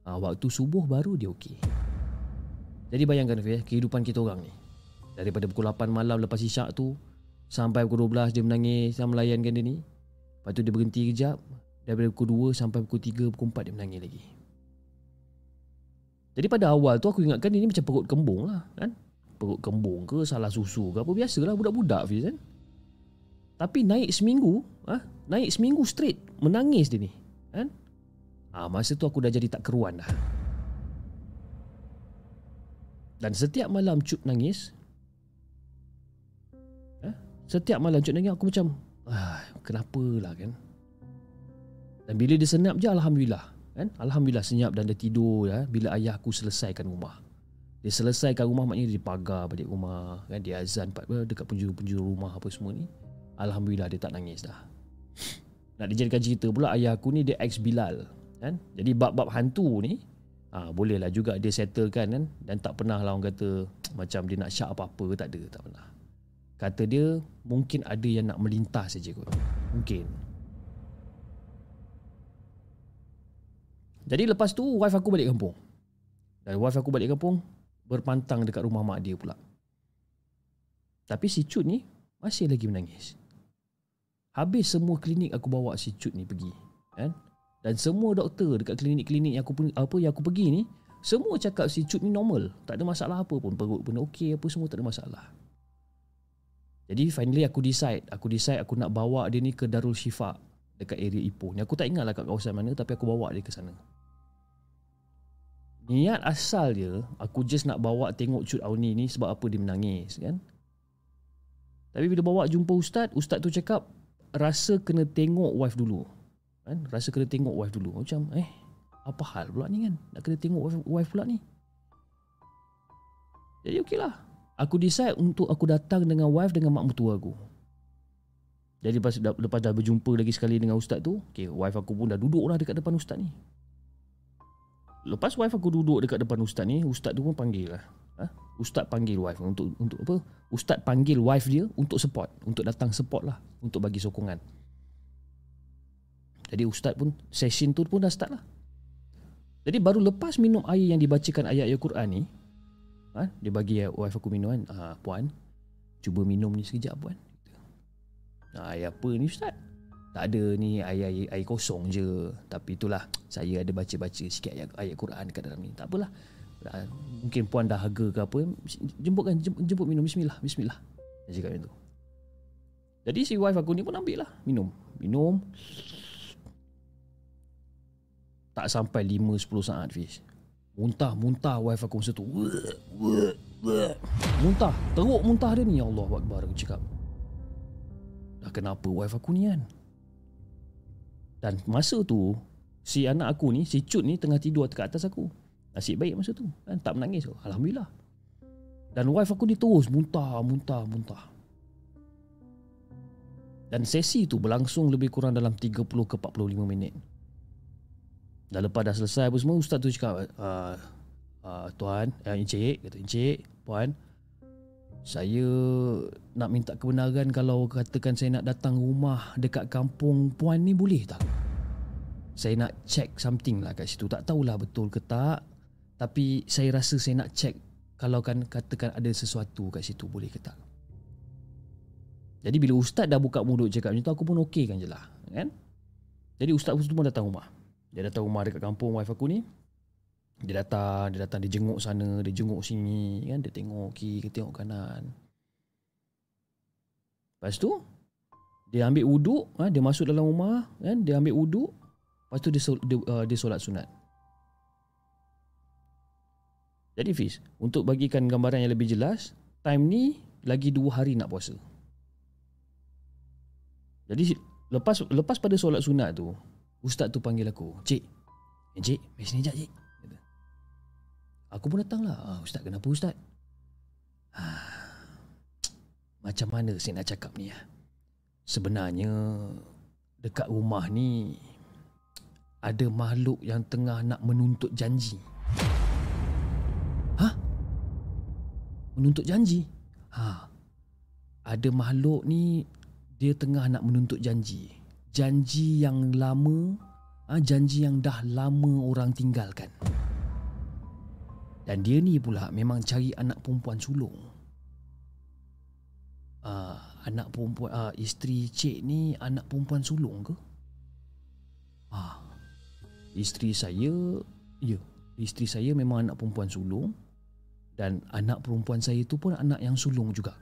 Ha, waktu subuh baru dia okey. Jadi bayangkan Fiyah, kehidupan kita orang ni. Daripada pukul 8 malam lepas isyak tu sampai pukul 12 dia menangis dan melayankan dia ni. Lepas tu dia berhenti kejap. Daripada pukul 2 sampai pukul 3, pukul 4 dia menangis lagi. Jadi pada awal tu aku ingatkan dia ni macam perut kembung lah kan. Perut kembung ke salah susu ke apa biasalah budak-budak Fiz kan. Tapi naik seminggu ha? Naik seminggu straight Menangis dia ni kan? ha, Masa tu aku dah jadi tak keruan dah Dan setiap malam Cut nangis ha? Setiap malam Cut nangis Aku macam ah, Kenapa lah kan Dan bila dia senyap je Alhamdulillah kan? Alhamdulillah senyap dan dia tidur ya, Bila ayah aku selesaikan rumah dia selesaikan rumah maknanya dia pagar balik rumah kan dia azan dekat penjuru-penjuru rumah apa semua ni Alhamdulillah dia tak nangis dah. Nak dijadikan cerita pula Ayah aku ni dia ex Bilal kan? Jadi bab-bab hantu ni ha, Bolehlah juga dia settlekan kan? Dan tak pernah lah orang kata Macam dia nak syak apa-apa Tak ada tak pernah. Kata dia Mungkin ada yang nak melintas saja kot. Mungkin. Jadi lepas tu Wife aku balik kampung. Dan wife aku balik kampung Berpantang dekat rumah mak dia pula. Tapi si Cut ni Masih lagi menangis Habis semua klinik aku bawa si Cut ni pergi kan? Dan semua doktor dekat klinik-klinik yang aku apa yang aku pergi ni Semua cakap si Cut ni normal. Tak ada masalah apa pun Perut pun okey apa semua tak ada masalah. Jadi finally aku decide Aku decide aku nak bawa dia ni ke Darul Shifa Dekat area Ipoh ni. Aku tak ingat lah kat kawasan mana Tapi aku bawa dia ke sana. Niat asal dia Aku just nak bawa tengok Cut Auni ni Sebab apa dia menangis kan? Tapi bila bawa jumpa ustaz Ustaz tu cakap rasa kena tengok wife dulu kan? Rasa kena tengok wife dulu. Macam eh Apa hal pula ni kan? Nak kena tengok wife, wife pula ni. Jadi okey lah. Aku decide untuk aku datang dengan wife dengan mak mertua aku. Jadi lepas, lepas dah berjumpa lagi sekali dengan ustaz tu okay, Wife aku pun dah duduk lah dekat depan ustaz ni Lepas wife aku duduk dekat depan ustaz ni Ustaz tu pun panggil lah ha? Ustaz panggil wife untuk untuk apa? Ustaz panggil wife dia untuk support, untuk datang support lah, untuk bagi sokongan. Jadi ustaz pun session tu pun dah start lah. Jadi baru lepas minum air yang dibacakan ayat-ayat Quran ni, ha, dia bagi wife aku minum kan, ha, puan, cuba minum ni sekejap puan. Ha, air apa ni ustaz? Tak ada ni air, air, air kosong je. Tapi itulah saya ada baca-baca sikit ayat, ayat Quran kat dalam ni. Tak apalah. Ah, mungkin puan dah harga ke apa jemputkan jemput, jemput minum. Bismillah bismillah. Dia cakap macam tu. Jadi si wife aku ni pun ambil lah minum. Minum. Tak sampai 5-10 saat Fiz. Muntah muntah wife aku masa tu. Muntah teruk muntah dia ni. Ya Allah Akbar aku cakap. Dah kenapa wife aku ni kan dan masa tu si anak aku ni si cut ni tengah tidur dekat atas aku. Nasib baik masa tu kan? Tak menangis Alhamdulillah. Dan wife aku ni terus Muntah, muntah, muntah. Dan sesi tu berlangsung Lebih kurang dalam 30 ke 45 minit. Dan lepas dah selesai apa semua Ustaz tu cakap uh, uh, Tuan, eh, Encik Kata Encik, Puan Saya nak minta kebenaran Kalau katakan saya nak datang rumah Dekat kampung Puan ni boleh tak? Saya nak check something lah kat situ Tak tahulah betul ke tak tapi saya rasa saya nak check kalau kan katakan ada sesuatu kat situ boleh ke tak. Jadi bila ustaz dah buka mulut cakap macam tu aku pun okey kan je lah. Kan? Jadi ustaz pun datang rumah. Dia datang rumah dekat kampung wife aku ni. Dia datang, dia datang, dia jenguk sana, dia jenguk sini, kan? Dia tengok kiri, dia tengok kanan. Lepas tu, dia ambil wuduk, ha? dia masuk dalam rumah, kan? Dia ambil wuduk, lepas tu dia, dia, uh, dia solat sunat. Jadi Fiz, untuk bagikan gambaran yang lebih jelas, time ni lagi dua hari nak puasa. Jadi lepas lepas pada solat sunat tu, ustaz tu panggil aku, "Cik, eh, cik, mari sini jap, cik." Aku pun datanglah. Ah, ustaz kenapa ustaz? Ah, macam mana saya nak cakap ni ya? Sebenarnya dekat rumah ni ada makhluk yang tengah nak menuntut janji. Ha? Menuntut janji? Ha. Ada makhluk ni dia tengah nak menuntut janji. Janji yang lama, ha, janji yang dah lama orang tinggalkan. Dan dia ni pula memang cari anak perempuan sulung. Uh, anak perempuan uh, isteri cik ni anak perempuan sulung ke? Ah. Isteri saya ya, isteri saya memang anak perempuan sulung dan anak perempuan saya itu pun anak yang sulung juga.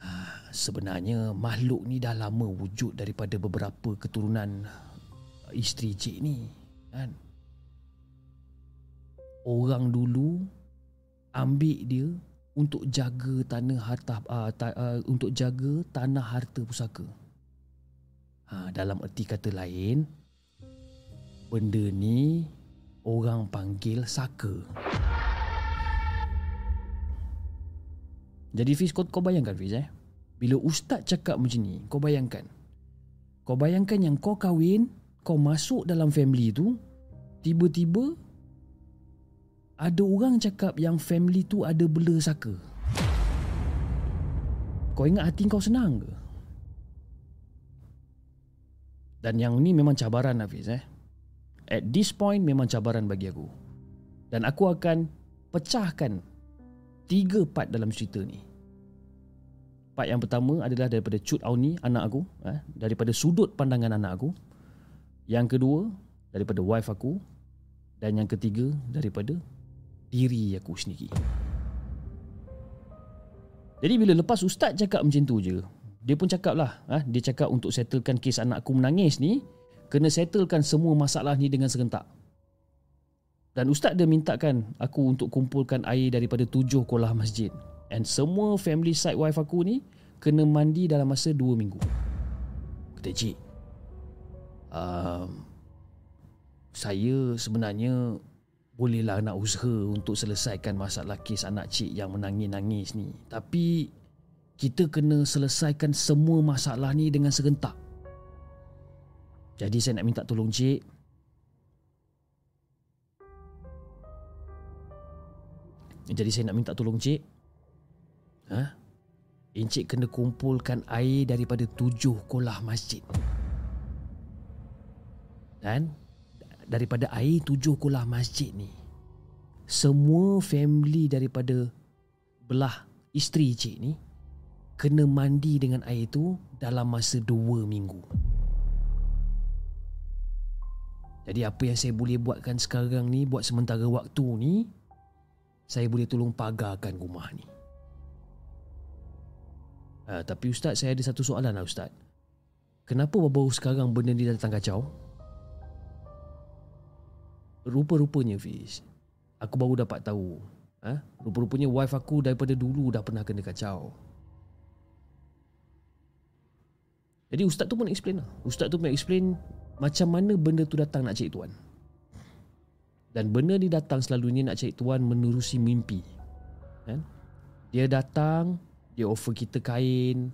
Ha, sebenarnya makhluk ni dah lama wujud daripada beberapa keturunan isteri cik ni kan. Orang dulu ambil dia untuk jaga tanah harta uh, ta, uh, untuk jaga tanah harta pusaka. Ha, dalam erti kata lain benda ni orang panggil saka. Jadi Fiz kau, kau bayangkan Fiz eh. Bila ustaz cakap macam ni, kau bayangkan. Kau bayangkan yang kau kahwin, kau masuk dalam family tu, tiba-tiba ada orang cakap yang family tu ada bela saka. Kau ingat hati kau senang ke? Dan yang ni memang cabaran Hafiz eh. At this point memang cabaran bagi aku. Dan aku akan pecahkan tiga part dalam cerita ni. Part yang pertama adalah daripada Cut Auni, anak aku. Eh, daripada sudut pandangan anak aku. Yang kedua, daripada wife aku. Dan yang ketiga, daripada diri aku sendiri. Jadi bila lepas ustaz cakap macam tu je, dia pun cakap lah. Eh, dia cakap untuk settlekan kes anak aku menangis ni, kena settlekan semua masalah ni dengan serentak. Dan ustaz dia mintakan aku untuk kumpulkan air daripada tujuh kolah masjid. And semua family side wife aku ni kena mandi dalam masa dua minggu. Kata cik, uh, saya sebenarnya bolehlah nak usaha untuk selesaikan masalah kes anak cik yang menangis-nangis ni. Tapi kita kena selesaikan semua masalah ni dengan serentak. Jadi saya nak minta tolong cik. Jadi saya nak minta tolong cik. Ha? Encik kena kumpulkan air daripada tujuh kolah masjid. Dan daripada air tujuh kolah masjid ni semua family daripada belah isteri cik ni kena mandi dengan air tu dalam masa dua minggu. Jadi apa yang saya boleh buatkan sekarang ni buat sementara waktu ni saya boleh tolong pagarkan rumah ni. Ha, tapi Ustaz saya ada satu soalan lah Ustaz. Kenapa baru sekarang benda ni datang kacau? Rupa-rupanya Fiz Aku baru dapat tahu ha? Rupa-rupanya wife aku daripada dulu dah pernah kena kacau Jadi ustaz tu pun explain lah Ustaz tu pun explain Macam mana benda tu datang nak cari tuan Dan benda ni datang selalunya nak cari tuan menerusi mimpi kan? Dia datang Dia offer kita kain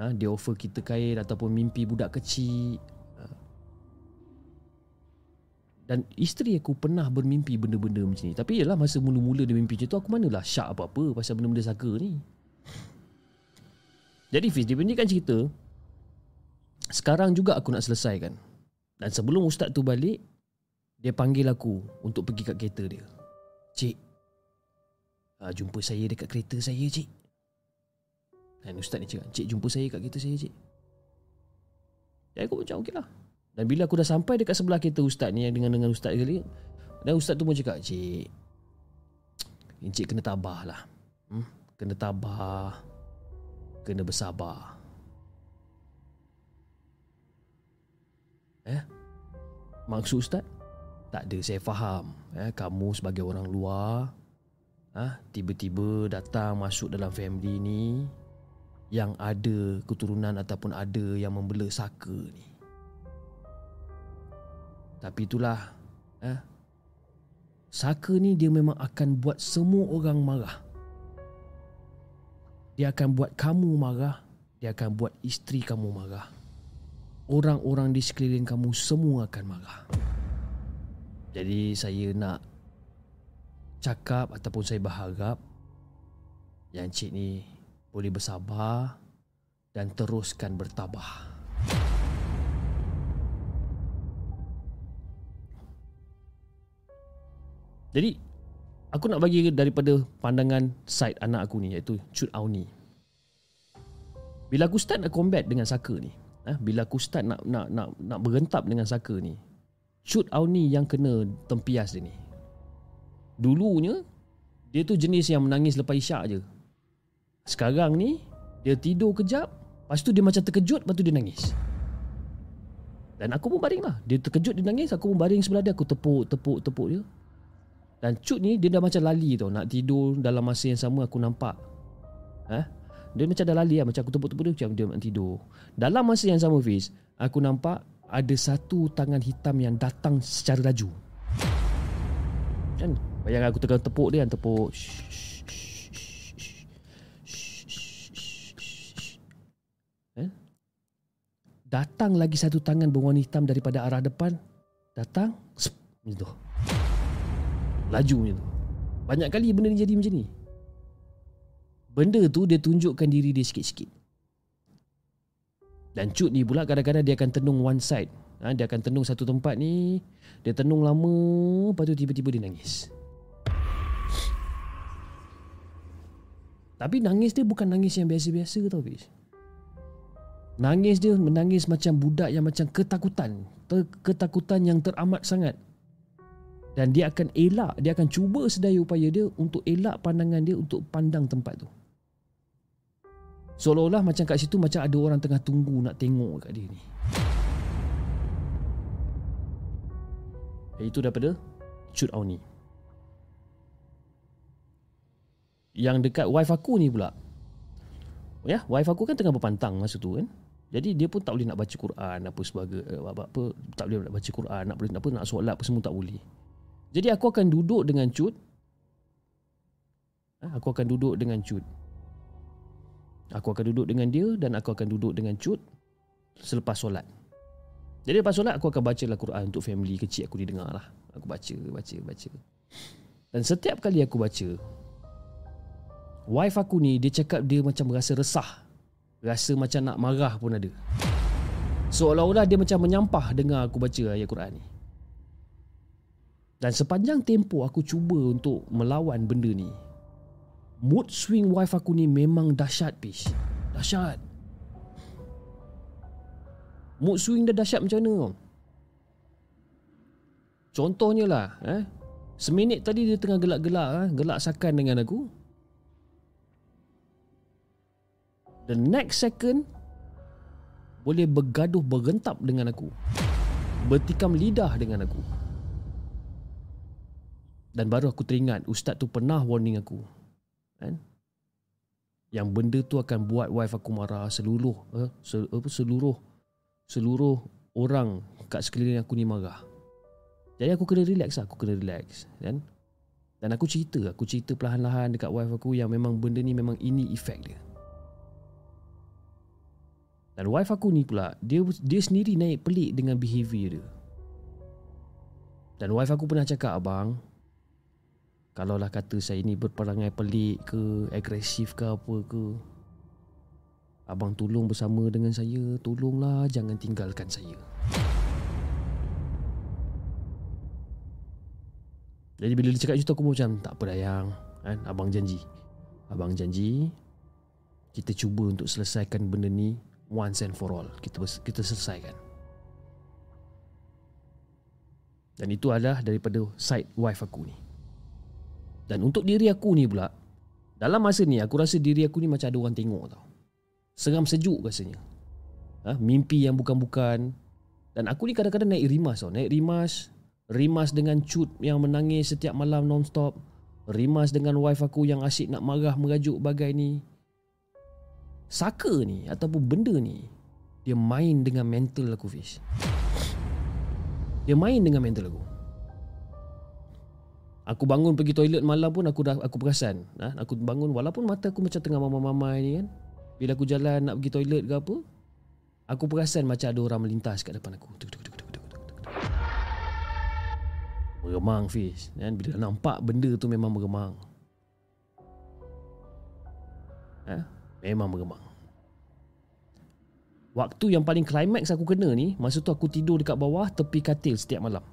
ha? Dia offer kita kain Ataupun mimpi budak kecil dan isteri aku pernah bermimpi benda-benda macam ni. Tapi ialah masa mula-mula dia mimpi macam tu Aku manalah syak apa-apa pasal benda-benda saka ni. Jadi Fiz, dia bunyikan cerita Sekarang juga aku nak selesaikan. Dan sebelum ustaz tu balik Dia panggil aku untuk pergi kat kereta dia. Cik uh, Jumpa saya dekat kereta saya cik. Dan ustaz ni cakap Cik jumpa saya kat kereta saya cik. Jadi aku macam okey lah dan bila aku dah sampai dekat sebelah kereta ustaz ni dengan dengan ustaz kali, dan ustaz tu pun cakap, "Cik, Encik kena tabah lah. Hmm? Kena tabah. Kena bersabar." Eh? Maksud ustaz? Tak ada, saya faham. Eh, kamu sebagai orang luar, ah, tiba-tiba datang masuk dalam family ni yang ada keturunan ataupun ada yang membela saka ni. Tapi itulah eh, Saka ni dia memang akan buat semua orang marah. Dia akan buat kamu marah Dia akan buat isteri kamu marah. Orang-orang di sekeliling kamu semua akan marah. Jadi saya nak Cakap ataupun saya berharap Yang cik ni boleh bersabar Dan teruskan bertabah Jadi aku nak bagi daripada pandangan side anak aku ni iaitu Chut Auni. Bila aku start nak combat dengan Saka ni, eh, bila aku start nak nak nak nak berentap dengan Saka ni, Chut Auni yang kena tempias dia ni. Dulunya dia tu jenis yang menangis lepas isyak je. Sekarang ni dia tidur kejap, lepas tu dia macam terkejut, lepas tu dia nangis. Dan aku pun baring lah Dia terkejut dia nangis Aku pun baring sebelah dia Aku tepuk tepuk tepuk dia dan cut ni dia dah macam lali tau. Nak tidur dalam masa yang sama aku nampak. Eh? Dia macam dah lali lah. Macam aku tepuk-tepuk dia macam dia nak tidur. Dalam masa yang sama Fiz Aku nampak ada satu tangan hitam yang datang secara laju. Kan Bayangkan aku tekan tepuk dia Tepuk. Eh? Datang lagi satu tangan berwarna hitam daripada arah depan Datang Macam tu Laju macam tu. Banyak kali benda ni jadi macam ni. Benda tu dia tunjukkan diri dia sikit-sikit. Dan cut ni pula kadang-kadang dia akan tenung one side. Ha, Dia akan tenung satu tempat ni Dia tenung lama Lepas tu tiba-tiba dia nangis. Tapi nangis dia bukan nangis yang biasa-biasa tau Fiz. Nangis dia menangis macam budak yang macam ketakutan. Ketakutan yang teramat sangat dan dia akan elak dia akan cuba sedaya upaya dia untuk elak pandangan dia untuk pandang tempat tu. Seolah-olah macam kat situ macam ada orang tengah tunggu nak tengok kat dia ni. Itu daripada Chut Auni yang dekat wife aku ni pula. Ya wife aku kan tengah berpantang masa tu kan. Jadi dia pun tak boleh nak baca Quran apa sebagai eh, apa, apa tak boleh nak baca Quran, nak boleh apa nak solat apa semua tak boleh. Jadi aku akan duduk dengan cut. Ha, aku akan duduk dengan cut. Aku akan duduk dengan dia dan aku akan duduk dengan cut selepas solat. Jadi lepas solat aku akan baca lah Quran untuk family kecil aku didengar lah. Aku baca, baca, baca. Dan setiap kali aku baca, wife aku ni dia cakap dia macam rasa resah. Rasa macam nak marah pun ada. Seolah-olah dia macam menyampah dengar aku baca ayat Quran ni. Dan sepanjang tempoh aku cuba untuk melawan benda ni, mood swing wife aku ni memang dahsyat, Pish. Dahsyat. Mood swing dah dahsyat macam mana kau? Contohnya lah, eh, seminit tadi dia tengah gelak-gelak, eh, gelak sakan dengan aku. The next second, boleh bergaduh bergentap dengan aku. Bertikam lidah dengan aku. Dan baru aku teringat ustaz tu pernah warning aku. Kan? Yang benda tu akan buat wife aku marah seluruh eh, apa seluruh seluruh orang kat sekeliling aku ni marah. Jadi aku kena relax lah, aku kena relax kan. Dan aku cerita, aku cerita perlahan-lahan dekat wife aku yang memang benda ni memang ini efek dia. Dan wife aku ni pula, dia dia sendiri naik pelik dengan behavior dia. Dan wife aku pernah cakap, abang, kalau lah kata saya ni berperangai pelik ke, agresif ke apa ke, Abang tolong bersama dengan saya Tolonglah jangan tinggalkan saya. Jadi bila dia cakap macam tu Aku macam tak apa Dayang kan? Abang janji. Abang janji Kita cuba untuk selesaikan benda ni Once and for all. Kita kita selesaikan. Dan itu adalah daripada side wife aku ni Dan untuk diri aku ni pula Dalam masa ni aku rasa diri aku ni macam ada orang tengok tau. Seram sejuk rasanya. Ha? Mimpi yang bukan-bukan. Dan aku ni kadang-kadang naik rimas tau. Naik rimas Rimas dengan cut yang menangis setiap malam non-stop. Rimas dengan wife aku yang asyik nak marah merajuk bagai ni. Saka ni ataupun benda ni Dia main dengan mental aku Fish. Dia main dengan mental aku Aku bangun pergi toilet malam pun aku dah aku perasan ha? Aku bangun walaupun mata aku macam tengah mamai-mamai ni kan bila aku jalan nak pergi toilet ke apa Aku perasan macam ada orang melintas kat depan aku tuk, tuk, tuk, tuk, tuk, tuk, tuk. Meremang Fiz kan? Bila nampak benda tu memang meremang ha? Memang meremang Waktu yang paling climax aku kena ni Masa tu aku tidur dekat bawah tepi katil setiap malam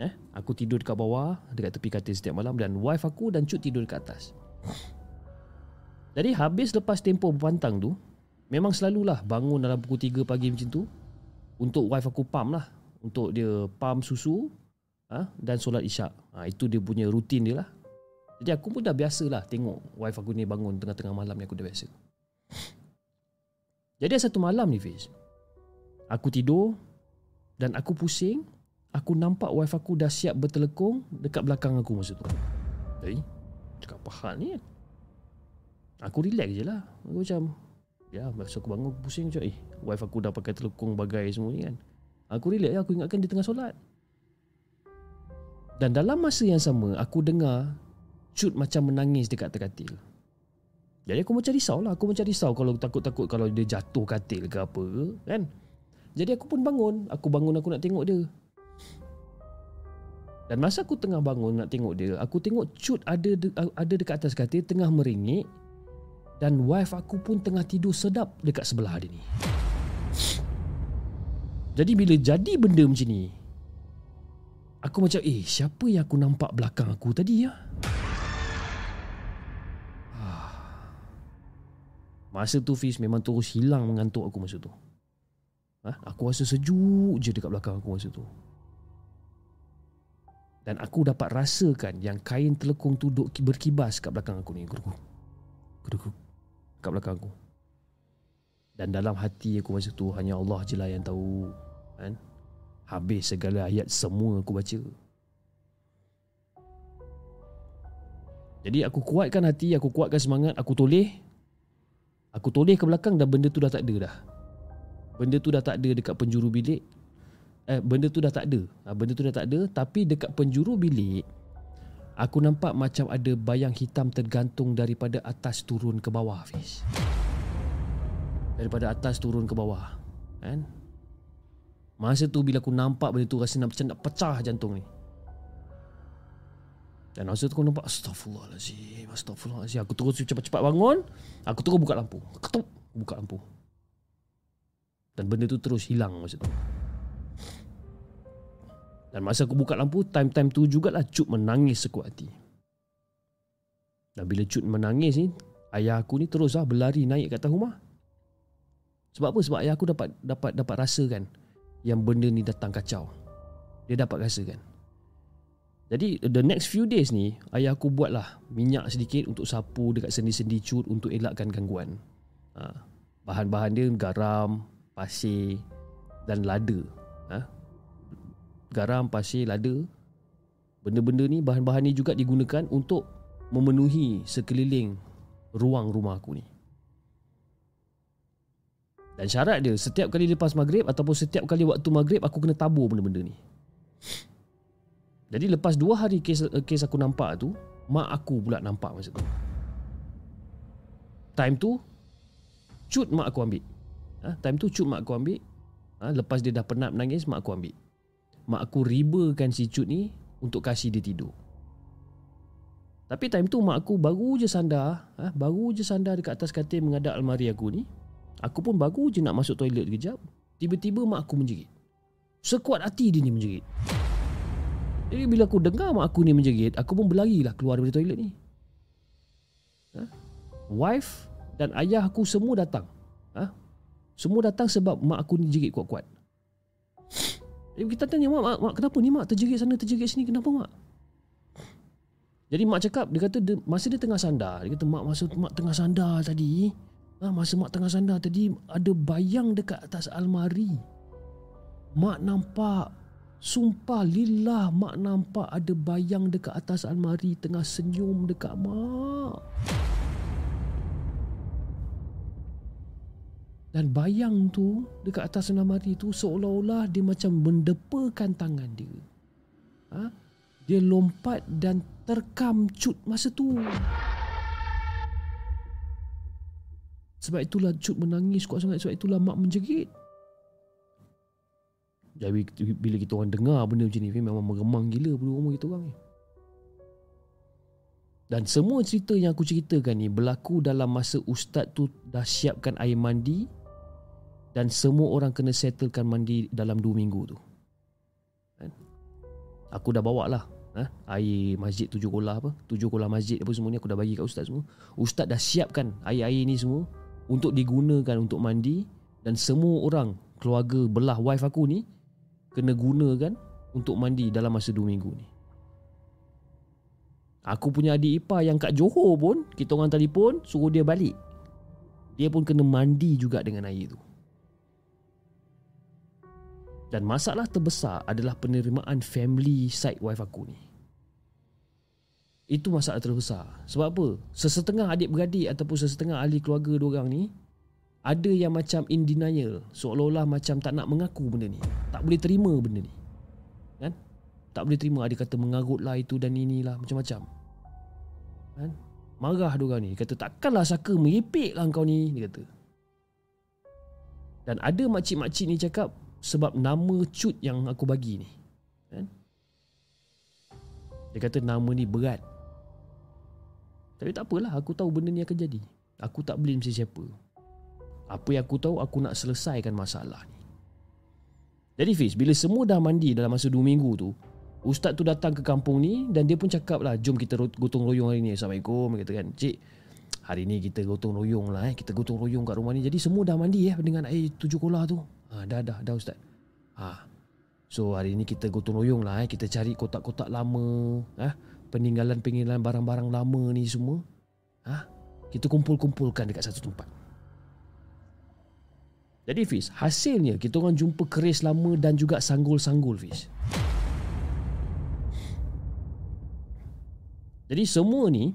eh? Aku tidur dekat bawah dekat tepi katil setiap malam Dan wife aku dan cut tidur dekat atas. Jadi habis lepas tempoh berpantang tu Memang selalulah bangun dalam pukul 3 pagi macam tu Untuk wife aku pump lah. Untuk dia pump susu ha, Dan solat isyak. Ha, Itu dia punya rutin dia lah. Jadi aku pun dah biasa lah Tengok wife aku ni bangun tengah-tengah malam ni Aku dah biasa. Jadi satu malam ni Fiz Aku tidur Dan aku pusing Aku nampak wife aku dah siap bertelekung Dekat belakang aku masa tu. Eh, cakap apa hal ni? Aku relax je lah. Aku macam Ya masa aku bangun aku pusing macam Eh wife aku dah pakai telekung bagai semua ni kan. Aku relax lah Aku ingatkan dia tengah solat. Dan dalam masa yang sama Aku dengar Cut macam menangis dekat katil. Jadi aku macam risau lah. Aku macam risau Kalau takut-takut Kalau dia jatuh katil ke apa Kan? Jadi aku pun bangun. Aku bangun aku nak tengok dia dan masa aku tengah bangun nak tengok dia, aku tengok Cut ada de, ada dekat atas katil tengah meringik dan wife aku pun tengah tidur sedap dekat sebelah dia ni. Jadi bila jadi benda macam ni, aku macam eh siapa yang aku nampak belakang aku tadi ya? Masa tu Fiz memang terus hilang mengantuk aku masa tu. Ha? Aku rasa sejuk je dekat belakang aku masa tu. Dan aku dapat rasakan yang kain telekung tu duk berkibas kat belakang aku ni. Guruk. Guruk kat belakang aku. Dan dalam hati aku masa tu hanya Allah je lah yang tahu. Kan? Habis segala ayat semua aku baca. Jadi aku kuatkan hati, aku kuatkan semangat, aku toleh. Aku toleh ke belakang dan benda tu dah tak ada dah. benda tu dah tak ada dekat penjuru bilik eh benda tu dah tak ada. Ha, benda tu dah tak ada tapi dekat penjuru bilik aku nampak macam ada bayang hitam tergantung daripada atas turun ke bawah Fiz daripada atas turun ke bawah kan? Masa tu bila aku nampak benda tu rasa nak, macam nak pecah jantung ni. Dan masa tu aku nampak Astaghfirullahaladzim Astaghfirullahaladzim Aku terus cepat-cepat bangun Aku terus buka lampu. Ketuk Buka lampu. Dan benda tu terus hilang masa tu Dan masa aku buka lampu Time-time tu jugalah Cut menangis sekuat hati Dan bila Cut menangis ni Ayah aku ni terus lah berlari naik ke atas rumah Sebab apa? Sebab ayah aku dapat dapat dapat rasakan Yang benda ni datang kacau Dia dapat rasakan jadi the next few days ni Ayah aku buatlah minyak sedikit Untuk sapu dekat sendi-sendi cut Untuk elakkan gangguan ha. Bahan-bahan dia garam Pasir Dan lada. Garam, pasir, lada. Benda-benda ni Bahan-bahan ni juga digunakan Untuk memenuhi sekeliling Ruang rumah aku ni. Dan syarat dia Setiap kali lepas maghrib Ataupun setiap kali waktu maghrib Aku kena tabur benda-benda ni. Jadi lepas dua hari kes, kes aku nampak tu Mak aku pula nampak masa tu. Time tu Cut mak aku ambil. Ha? Time tu cut mak aku ambil. Ha? Lepas dia dah penat menangis Mak aku ambil Mak aku ribakan si cut ni Untuk kasih dia tidur Tapi time tu mak aku baru je sandar ha? Baru je sandar dekat atas katil Mengadap almari aku ni Aku pun baru je nak masuk toilet kejap Tiba-tiba mak aku menjerit Sekuat hati dia ni menjerit jadi bila aku dengar mak aku ni menjerit Aku pun berlari lah keluar dari toilet ni ha? Wife dan ayah aku semua datang ha? Semua datang sebab mak aku ni jerit kuat-kuat kita tanya mak, mak, mak kenapa ni mak terjerit sana terjerit sini Kenapa mak? Jadi mak cakap dia kata dia, masa dia tengah sandar Dia kata mak masa mak tengah sandar tadi ha, Masa mak tengah sandar tadi Ada bayang dekat atas almari Mak nampak Sumpah lillah mak nampak ada bayang dekat atas almari tengah senyum dekat mak. Dan bayang tu dekat atas almari tu seolah-olah dia macam mendepakan tangan dia. Ha? Dia lompat dan terkam cut masa tu. Sebab itulah cut menangis kuat sangat. Sebab itulah mak menjerit. Jadi bila kita orang dengar benda macam ni memang meremang gila bulu rumah kita orang ni. Dan semua cerita yang aku ceritakan ni berlaku dalam masa ustaz tu dah siapkan air mandi dan semua orang kena settlekan mandi dalam 2 minggu tu. Kan? Aku dah bawa lah ha? air masjid tujuh kolah apa tujuh kolah masjid apa semua ni aku dah bagi kat ustaz semua. Ustaz dah siapkan air-air ni semua untuk digunakan untuk mandi dan semua orang keluarga belah wife aku ni kena gunakan untuk mandi dalam masa 2 minggu ni. Aku punya adik ipar yang kat Johor pun, kita orang telefon suruh dia balik. Dia pun kena mandi juga dengan air tu. Dan masalah terbesar adalah penerimaan family side wife aku ni. Itu masalah terbesar. Sebab apa? Sesetengah adik-beradik ataupun sesetengah ahli keluarga diorang ni ada yang macam in denial seolah-olah macam tak nak mengaku benda ni. Tak boleh terima benda ni. Kan? Tak boleh terima. Ada kata mengarut lah itu dan inilah macam-macam. Kan? Marah dia orang ni. Kata takkanlah saka meripik lah kau ni dia kata. Dan ada makcik-makcik ni cakap sebab nama cut yang aku bagi ni kan dia kata nama ni berat tapi tak apalah aku tahu benda ni akan jadi aku tak blame siapa apa yang aku tahu aku nak selesaikan masalah ni. Jadi Fiz, bila semua dah mandi dalam masa 2 minggu tu, ustaz tu datang ke kampung ni dan dia pun cakap lah, jom kita gotong royong hari ni. Assalamualaikum, kata kan. Cik, hari ni kita gotong royong lah eh. Kita gotong royong kat rumah ni. Jadi semua dah mandi eh dengan air tujuh kolah tu. Ha, dah, dah, dah ustaz. Ha. So hari ni kita gotong royong lah eh. Kita cari kotak-kotak lama. Eh. Peninggalan-peninggalan barang-barang lama ni semua. Ha. Kita kumpul-kumpulkan dekat satu tempat. Jadi Fiz, hasilnya kita orang jumpa keris lama dan juga sanggul-sanggul Fiz. Jadi semua ni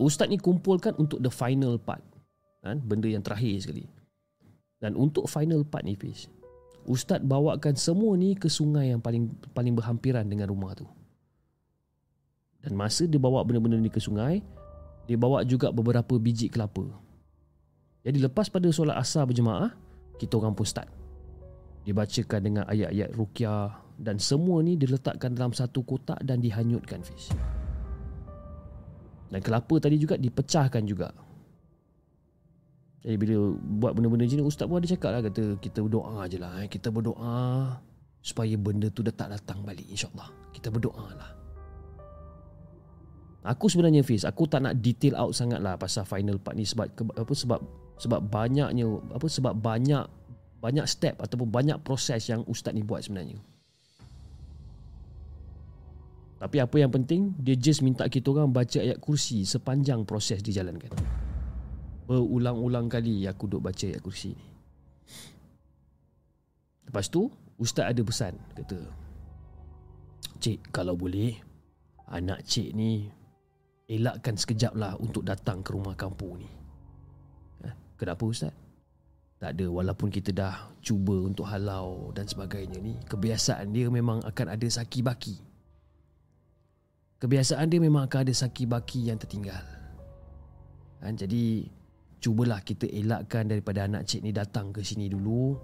Ustaz ni kumpulkan untuk the final part. Kan? Benda yang terakhir sekali. Dan untuk final part ni Fiz Ustaz bawakan semua ni ke sungai yang paling paling berhampiran dengan rumah tu? Dan masa dia bawa benda-benda ni ke sungai Dia bawa juga beberapa biji kelapa. Jadi lepas pada solat asar berjemaah Kita orang pun start. Dibacakan dengan ayat-ayat rukyah Dan semua ni diletakkan dalam satu kotak dan dihanyutkan Fiz. Dan kelapa tadi juga dipecahkan juga jadi bila buat benda-benda ni Ustaz pun ada cakap lah Kata kita berdoa je lah eh. Kita berdoa Supaya benda tu dah tak datang balik InsyaAllah Kita berdoa lah Aku sebenarnya Fiz Aku tak nak detail out sangat lah Pasal final part ni Sebab apa sebab sebab banyaknya apa sebab banyak banyak step ataupun banyak proses yang ustaz ni buat sebenarnya. Tapi apa yang penting dia just minta kita orang baca ayat kursi sepanjang proses dijalankan berulang-ulang kali aku duk baca ayat kursi ni. Lepas tu, ustaz ada pesan kata, "Cik, kalau boleh anak cik ni elakkan sekejap lah untuk datang ke rumah kampung ni." Eh, kenapa ustaz? Tak ada walaupun kita dah cuba untuk halau dan sebagainya ni, kebiasaan dia memang akan ada saki baki. Kebiasaan dia memang akan ada saki baki yang tertinggal. Ha, jadi cubalah kita elakkan daripada anak cik ni datang ke sini dulu.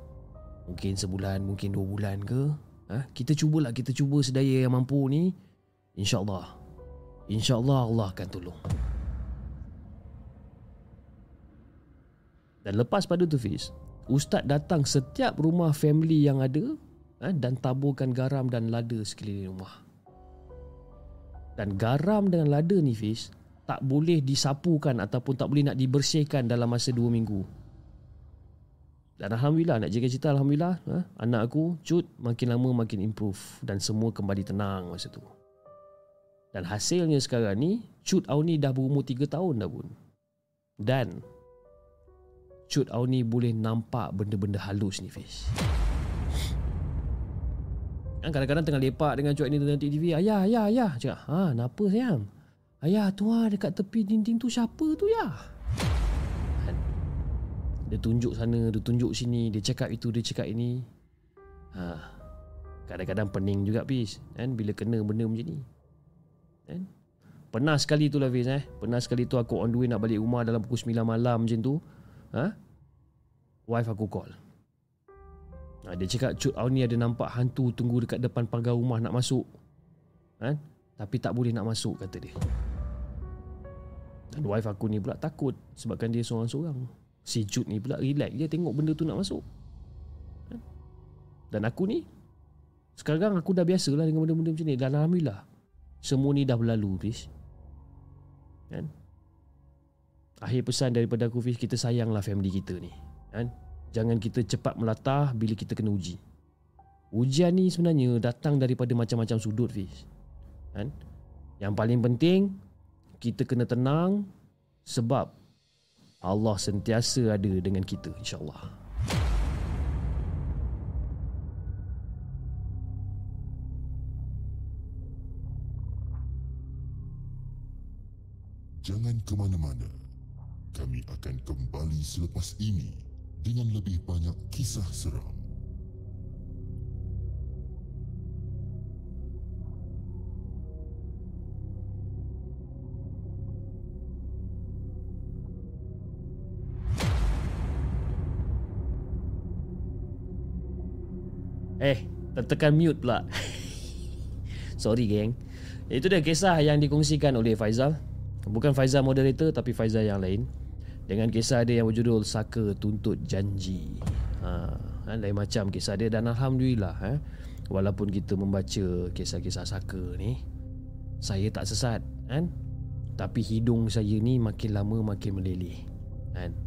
Mungkin sebulan mungkin dua bulan ke. Ha? kita cubalah kita cuba sedaya yang mampu ni. Insyaallah. Insyaallah Allah akan tolong. Dan lepas pada tu Fiz ustaz datang setiap rumah family yang ada ha? dan taburkan garam dan lada sekeliling rumah. Dan garam dengan lada ni Fiz tak boleh disapukan ataupun tak boleh nak dibersihkan dalam masa 2 minggu. Dan Alhamdulillah nak jaga cerita Alhamdulillah ha? Anak aku Cut makin lama makin improve Dan semua kembali tenang masa tu Dan hasilnya sekarang ni Cut Auni dah berumur 3 tahun dah pun Dan Cut Auni boleh nampak benda-benda halus ni Fiz kan Kadang-kadang tengah lepak dengan Cut ni tengah TV Ayah, ayah, ayah Cakap, ha, kenapa sayang? Ayah tuan dekat tepi dinding tu siapa tu ya? Dia tunjuk sana, dia tunjuk sini, dia cakap itu, dia cakap ini. Ha. Kadang-kadang pening juga Fiz kan bila kena benda macam ni. Kan? Pernah sekali tu lah Fiz eh. Pernah sekali tu aku on the way nak balik rumah dalam pukul 9 malam macam tu. Ha? Wife aku call. Ha, dia cakap cut ni ada nampak hantu tunggu dekat depan pagar rumah nak masuk. Kan? Tapi tak boleh nak masuk kata dia. Dan wife aku ni pula takut sebabkan dia seorang-seorang. Si Jude ni pula relax dia tengok benda tu nak masuk. Kan? Dan aku ni sekarang aku dah biasa lah dengan benda-benda macam ni dan alhamdulillah semua ni dah berlalu Fiz. Kan? Akhir pesan daripada aku Fiz kita sayanglah family kita ni. Kan? Jangan kita cepat melatah bila kita kena uji. Ujian ni sebenarnya datang daripada macam-macam sudut Fiz. Kan? Yang paling penting kita kena tenang sebab Allah sentiasa ada dengan kita insyaAllah. Jangan ke mana-mana. Kami akan kembali selepas ini dengan lebih banyak kisah seram. Eh, tertekan mute pula. Sorry geng. Itu dia kisah yang dikongsikan oleh Faizal. Bukan Faizal moderator tapi Faizal yang lain. Dengan kisah dia yang berjudul Saka Tuntut Janji. Ha, kan, lain macam kisah dia dan Alhamdulillah. Eh, walaupun kita membaca kisah-kisah Saka ni. Saya tak sesat. Kan? Tapi hidung saya ni makin lama makin meleleh. Kan?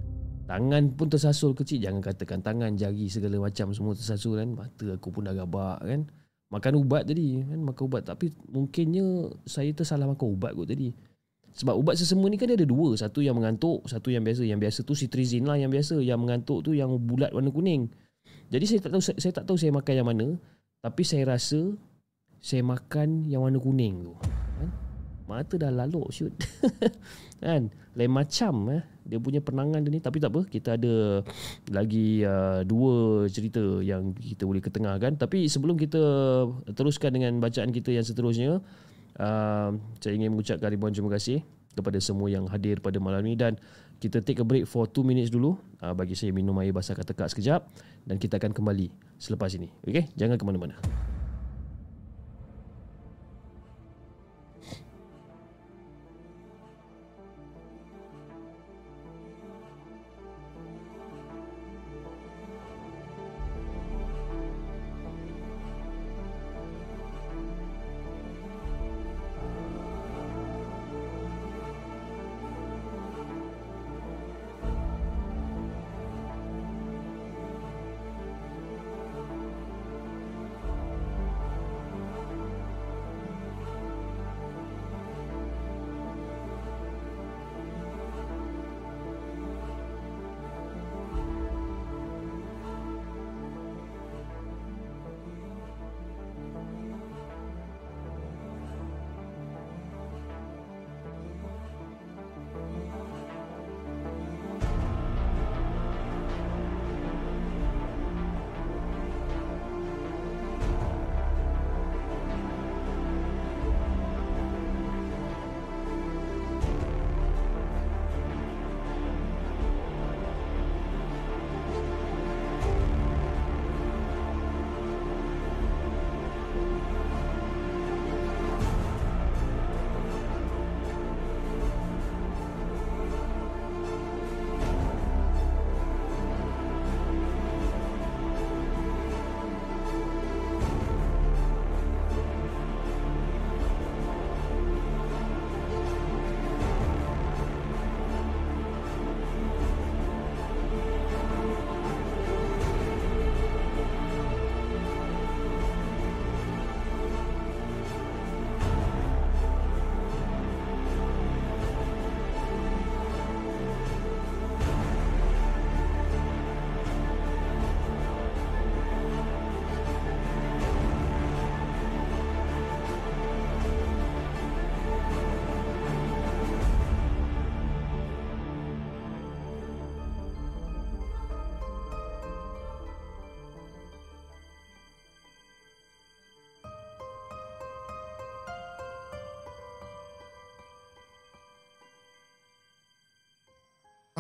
Tangan pun tersasul kecil. Jangan katakan tangan, jari segala macam Semua tersasul kan. Mata aku pun dah gabak kan. Makan ubat tadi kan Makan ubat. Tapi mungkinnya Saya tersalah makan ubat kot tadi. Sebab ubat sesama ni kan dia ada dua. Satu yang mengantuk Satu yang biasa. Yang biasa tu citrizin lah yang biasa. Yang mengantuk tu yang bulat warna kuning. Jadi saya tak tahu Saya, saya tak tahu saya makan yang mana. Tapi saya rasa Saya makan yang warna kuning tu? Mata dah laluk shoot. kan? Lain macam eh. Dia punya penangan dia ni. Tapi tak apa. Kita ada lagi uh, dua cerita yang kita boleh ketengahkan. Tapi sebelum kita teruskan dengan bacaan kita yang seterusnya. Uh, saya ingin mengucapkan ribuan terima kasih kepada semua yang hadir pada malam ini. Dan kita take a break for 2 minutes dulu. Uh, bagi saya minum air basah kata-kata sekejap. Dan kita akan kembali selepas ini. Okay? Jangan ke mana-mana.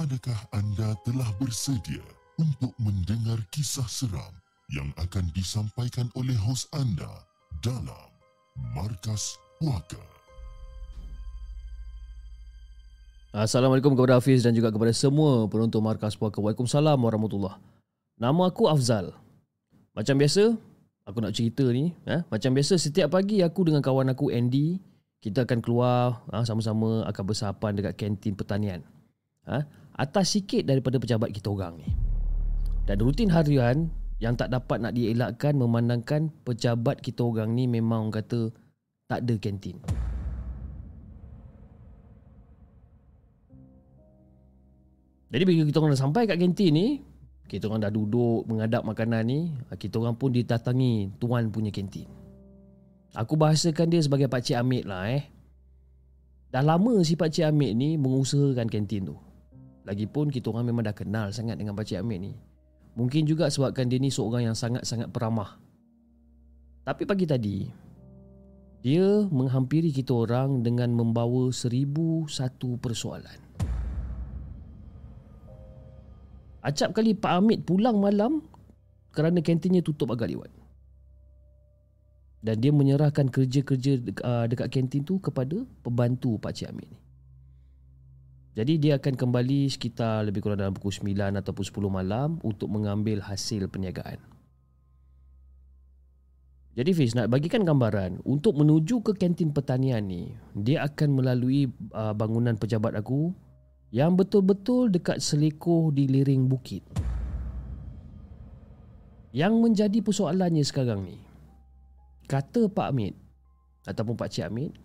Adakah anda telah bersedia untuk mendengar kisah seram yang akan disampaikan oleh hos anda dalam Markas Puaka? Assalamualaikum kepada Hafiz dan juga kepada semua penonton Markas Puaka. Waalaikumsalam warahmatullahi Nama aku Afzal. Macam biasa, aku nak cerita ni. Eh? Macam biasa, setiap pagi aku dengan kawan aku Andy, kita akan keluar ha, sama-sama akan bersahapan dekat kantin pertanian. Ha? Atas sikit daripada pejabat kita orang ni. Dan rutin harian yang tak dapat nak dielakkan memandangkan pejabat kita orang ni memang orang kata tak ada kantin. Jadi bila kita orang dah sampai kat kantin ni, kita orang dah duduk mengadap makanan ni, kita orang pun ditatangi tuan punya kantin. Aku bahasakan dia sebagai Pak Cik Amit lah eh. Dah lama si Pak Cik Amit ni mengusahakan kantin tu. Lagipun kita orang memang dah kenal sangat dengan Pakcik Amir ni. Mungkin juga sebabkan dia ni seorang yang sangat-sangat peramah. Tapi pagi tadi, dia menghampiri kita orang dengan membawa seribu satu persoalan. Acap kali Pak Amit pulang malam kerana kantinnya tutup agak lewat. Dan dia menyerahkan kerja-kerja uh, dekat kantin tu kepada pembantu Pak Cik Amit ni. Jadi dia akan kembali sekitar lebih kurang dalam pukul 9 ataupun 10 malam untuk mengambil hasil perniagaan. Jadi Fiz nak bagikan gambaran untuk menuju ke kantin pertanian ni, dia akan melalui uh, bangunan pejabat aku yang betul-betul dekat selekoh di liring bukit. Yang menjadi persoalannya sekarang ni, kata Pak Amit ataupun Pak Cik Amit,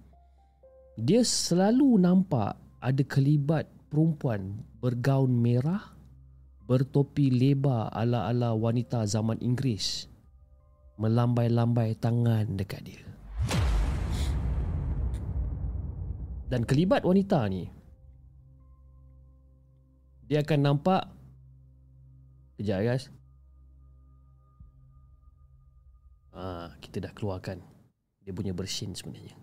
dia selalu nampak ada kelibat perempuan bergaun merah bertopi lebar ala-ala wanita zaman Inggeris melambai-lambai tangan dekat dia. Dan kelibat wanita ni dia akan nampak Kejap guys ha, Kita dah keluarkan Dia punya bersin sebenarnya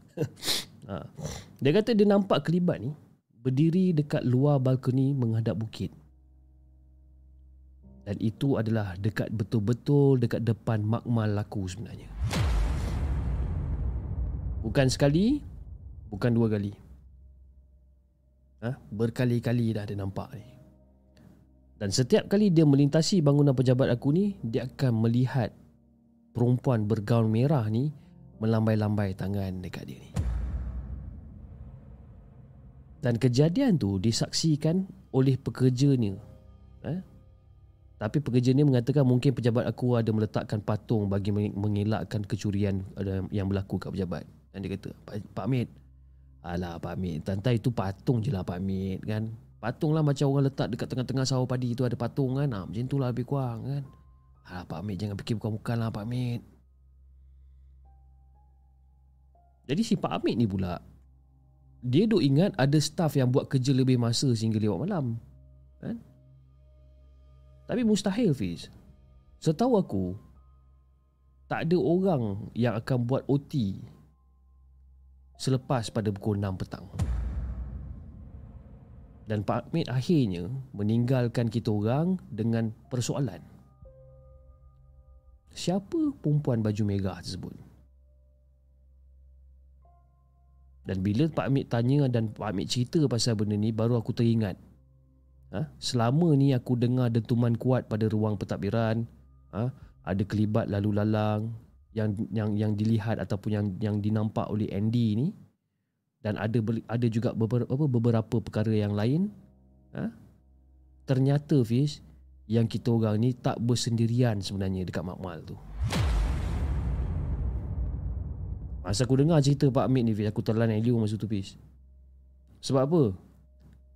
ha. Dia kata dia nampak kelibat ni Berdiri dekat luar balkoni menghadap bukit Dan itu adalah dekat betul-betul dekat depan makmal laku sebenarnya Bukan sekali Bukan dua kali ha? Berkali-kali dah dia nampak ni dan setiap kali dia melintasi bangunan pejabat aku ni, dia akan melihat perempuan bergaun merah ni melambai-lambai tangan dekat dia ni. Dan kejadian tu disaksikan oleh pekerja ni. Eh? Tapi pekerja ni mengatakan mungkin pejabat aku ada meletakkan patung bagi mengelakkan kecurian yang berlaku kat pejabat. Dan dia kata, Pak Mit, alah Pak Mit, tantai itu patung je lah Pak Mit kan. Patung lah macam orang letak dekat tengah-tengah sawah padi tu ada patung kan. Ha, macam tu lah lebih kurang kan. Ha, Pak Amit jangan fikir bukan-bukan lah Pak Amit. Jadi si Pak Amit ni pula, dia duk ingat ada staff yang buat kerja lebih masa sehingga lewat malam. Kan? Tapi mustahil Fiz. Setahu aku, tak ada orang yang akan buat OT selepas pada pukul 6 petang. Dan Pak Ahmed akhirnya meninggalkan kita orang dengan persoalan. Siapa perempuan baju merah tersebut? Dan bila Pak Ahmed tanya dan Pak Ahmed cerita pasal benda ni baru aku teringat. Ha? Selama ni aku dengar dentuman kuat pada ruang pentadbiran, ha? ada kelibat lalu lalang yang yang yang dilihat ataupun yang yang dinampak oleh Andy ni dan ada ada juga beberapa apa, beberapa perkara yang lain ha? ternyata Fiz yang kita orang ni tak bersendirian sebenarnya dekat makmal tu masa aku dengar cerita Pak Amit ni aku terlan Elio masa tu Fiz sebab apa?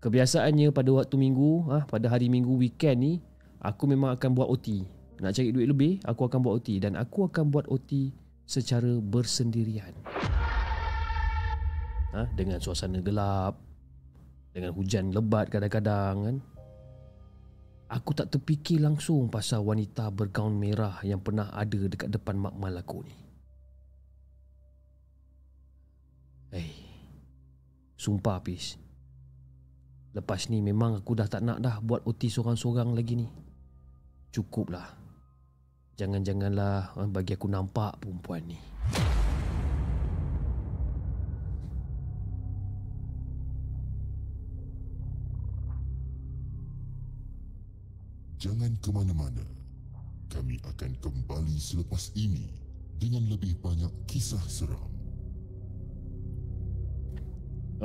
Kebiasaannya pada waktu minggu ha? pada hari minggu weekend ni aku memang akan buat OT nak cari duit lebih aku akan buat OT dan aku akan buat OT secara bersendirian. Ha? dengan suasana gelap dengan hujan lebat kadang-kadang kan? Aku tak terfikir langsung pasal wanita bergaun merah yang pernah ada dekat depan makmal aku ni hey sumpah pis lepas ni memang aku dah tak nak dah buat OT seorang-seorang lagi ni cukuplah jangan-janganlah ha, bagi aku nampak perempuan ni jangan ke mana-mana. Kami akan kembali selepas ini dengan lebih banyak kisah seram.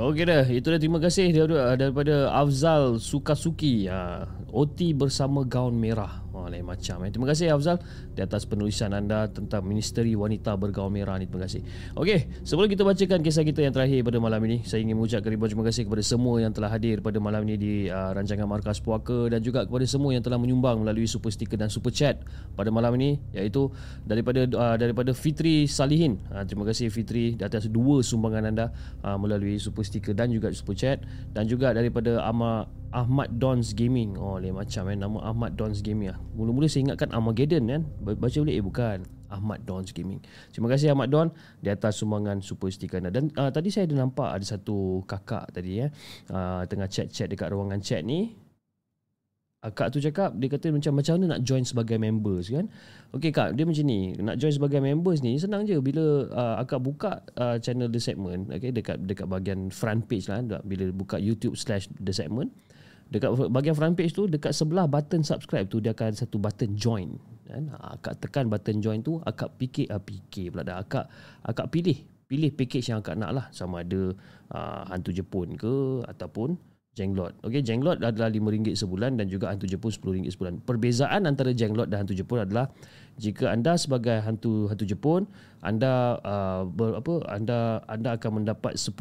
Okey dah, itu dah terima kasih daripada, Afzal Sukasuki. Ha, OT bersama gaun merah. Lain macam. Eh. Terima kasih Afzal di atas penulisan anda tentang Ministeri Wanita Bergaun Merah ni. Terima kasih. Okey, sebelum kita bacakan kisah kita yang terakhir pada malam ini, saya ingin mengucapkan ribuan terima kasih kepada semua yang telah hadir pada malam ini di uh, rancangan Markas Puaka dan juga kepada semua yang telah menyumbang melalui super sticker dan super chat pada malam ini iaitu daripada uh, daripada Fitri Salihin. Uh, terima kasih Fitri di atas dua sumbangan anda uh, melalui super sticker dan juga super chat dan juga daripada Ama Ahmad Dons Gaming. Oh, lain macam eh nama Ahmad Dons Gaming ah. Mula-mula saya ingatkan Armageddon kan. Baca boleh eh bukan. Ahmad Dons Gaming. Terima kasih Ahmad Don di atas sumbangan super stiker anda. Dan uh, tadi saya ada nampak ada satu kakak tadi ya. Uh, tengah chat-chat dekat ruangan chat ni. Akak tu cakap dia kata macam macam mana nak join sebagai members kan. Okey kak, dia macam ni. Nak join sebagai members ni senang je bila uh, akak buka uh, channel The Segment okey dekat dekat bahagian front page lah bila buka YouTube slash The Segment. Dekat bahagian front page tu Dekat sebelah button subscribe tu Dia akan ada satu button join. Kan? Ha, akak tekan button join tu Akak fikir ah, Fikir pula dah. Akak, akak pilih Pilih package yang akak nak lah. Sama ada uh, Hantu Jepun ke Ataupun Jenglot. Okay Jenglot adalah RM5 sebulan Dan juga Hantu Jepun RM10 sebulan. Perbezaan antara Jenglot dan Hantu Jepun adalah jika anda sebagai hantu hantu Jepun anda uh, ber, apa anda anda akan mendapat 10%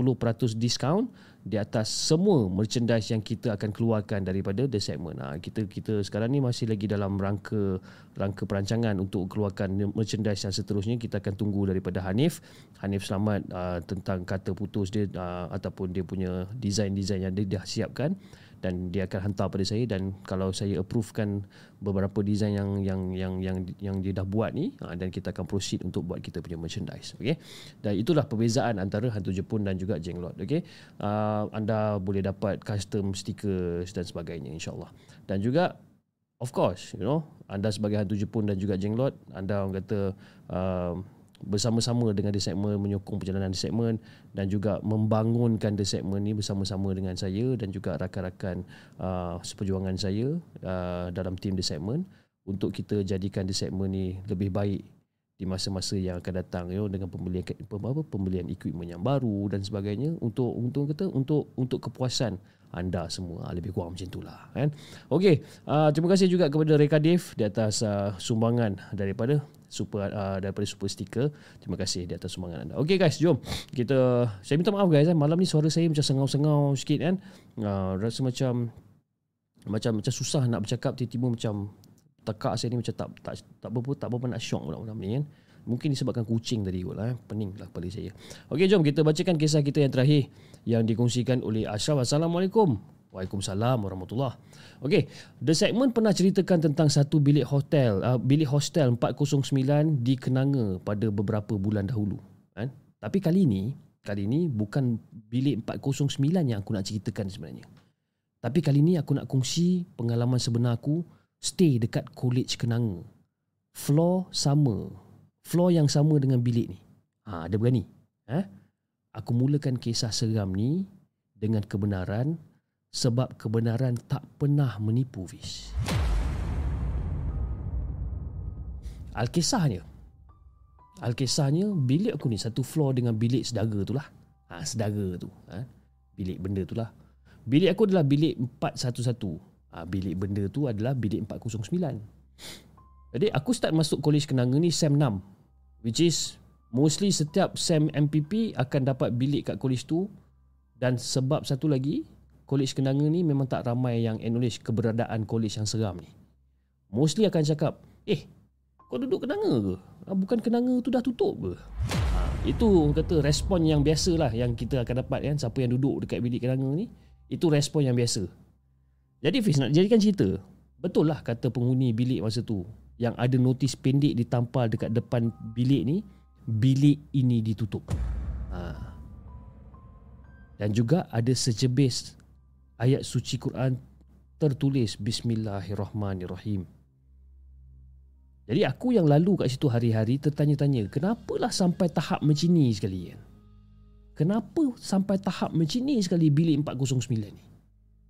diskaun di atas semua merchandise yang kita akan keluarkan daripada the segment. Ha, kita kita sekarang ni masih lagi dalam rangka rangka perancangan untuk keluarkan merchandise yang seterusnya kita akan tunggu daripada Hanif. Hanif selamat uh, tentang kata putus dia uh, ataupun dia punya design-design yang dia dah siapkan dan dia akan hantar pada saya dan kalau saya approvekan beberapa design yang yang yang yang yang dia dah buat ni ha, dan kita akan proceed untuk buat kita punya merchandise okey dan itulah perbezaan antara hantu Jepun dan juga Jenglot okey uh, anda boleh dapat custom stickers dan sebagainya insyaallah. Dan juga of course you know anda sebagai hantu Jepun dan juga Jenglot anda orang kata uh, bersama-sama dengan The Segment menyokong perjalanan The Segment dan juga membangunkan The Segment ni bersama-sama dengan saya dan juga rakan-rakan uh, seperjuangan saya uh, dalam tim The Segment untuk kita jadikan The Segment ni lebih baik di masa-masa yang akan datang you know, dengan pembelian apa pembelian equipment yang baru dan sebagainya untuk untuk kata untuk untuk kepuasan anda semua. Ah, lebih kurang macam itulah kan? Okey uh, terima kasih juga kepada Reka Dave di atas uh, sumbangan daripada super uh, daripada super sticker. Terima kasih di atas sumbangan anda. Okay guys, jom kita saya minta maaf guys eh. malam ni suara saya macam sengau-sengau sikit kan. Uh, rasa macam macam macam susah nak bercakap tiba-tiba macam tekak saya ni macam tak tak tak berapa tak berapa nak shock malam ni kan. Mungkin disebabkan kucing tadi kot lah. Eh. Pening lah kepala saya. Okey, jom kita bacakan kisah kita yang terakhir yang dikongsikan oleh Ashraf. Assalamualaikum. Waalaikumsalam warahmatullahi Okey, The Segment pernah ceritakan tentang satu bilik hotel, uh, bilik hostel 409 di Kenanga pada beberapa bulan dahulu. Kan? Tapi kali ini, kali ini bukan bilik 409 yang aku nak ceritakan sebenarnya. Tapi kali ini aku nak kongsi pengalaman sebenar aku stay dekat College Kenanga. Floor sama. Floor yang sama dengan bilik ni. Ha, ada berani? Ha? Aku mulakan kisah seram ni dengan kebenaran sebab kebenaran tak pernah menipu Fish. Alkisahnya Alkisahnya bilik aku ni satu floor dengan bilik sedara tu lah. Ha, sedara tu. Ha, bilik benda tu lah. Bilik aku adalah bilik 411. Ha, bilik benda tu adalah bilik 409. Jadi aku start masuk college kenanga ni SEM 6. Which is mostly setiap SEM MPP akan dapat bilik kat college tu. Dan sebab satu lagi, College Kenanga ni memang tak ramai yang acknowledge keberadaan college yang seram ni. Mostly akan cakap, eh, kau duduk Kenanga ke? Ah, bukan Kenanga tu dah tutup ke? Ha, itu kata respon yang biasa lah yang kita akan dapat kan. Siapa yang duduk dekat bilik Kenanga ni, itu respon yang biasa. Jadi Fiz nak jadikan cerita, betul lah kata penghuni bilik masa tu yang ada notis pendek ditampal dekat depan bilik ni, bilik ini ditutup. Ha. Dan juga ada sejebis ayat suci Quran tertulis Bismillahirrahmanirrahim. Jadi aku yang lalu kat situ hari-hari tertanya-tanya, kenapalah sampai tahap macam ni sekali kan? Kenapa sampai tahap macam ni sekali bilik 409 ni?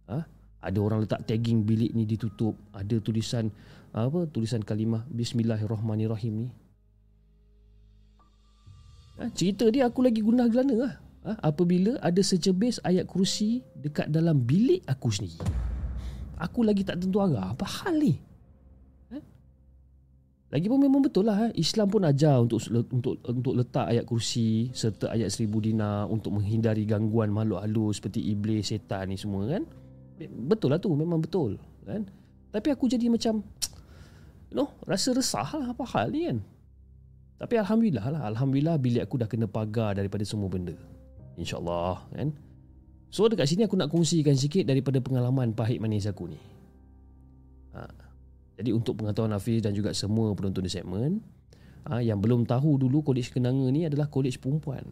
Ha? Ada orang letak tagging bilik ni ditutup, ada tulisan apa? Tulisan kalimah Bismillahirrahmanirrahim ni. Ha? Cerita dia aku lagi guna gelana lah apabila ada secebis ayat kursi dekat dalam bilik aku sendiri. Aku lagi tak tentu arah. Apa hal ni? Ha? Lagipun memang betul lah. Ha? Islam pun ajar untuk untuk untuk letak ayat kursi serta ayat seribu dinar untuk menghindari gangguan makhluk halus seperti iblis, setan ni semua kan. Betul lah tu. Memang betul. Kan? Tapi aku jadi macam know, rasa resah lah apa hal ni kan. Tapi Alhamdulillah lah. Alhamdulillah bilik aku dah kena pagar daripada semua benda. InsyaAllah kan So dekat sini aku nak kongsikan sikit Daripada pengalaman pahit manis aku ni ha. Jadi untuk pengetahuan Hafiz dan juga semua penonton di segmen ha, Yang belum tahu dulu Kolej Kenanga ni adalah kolej perempuan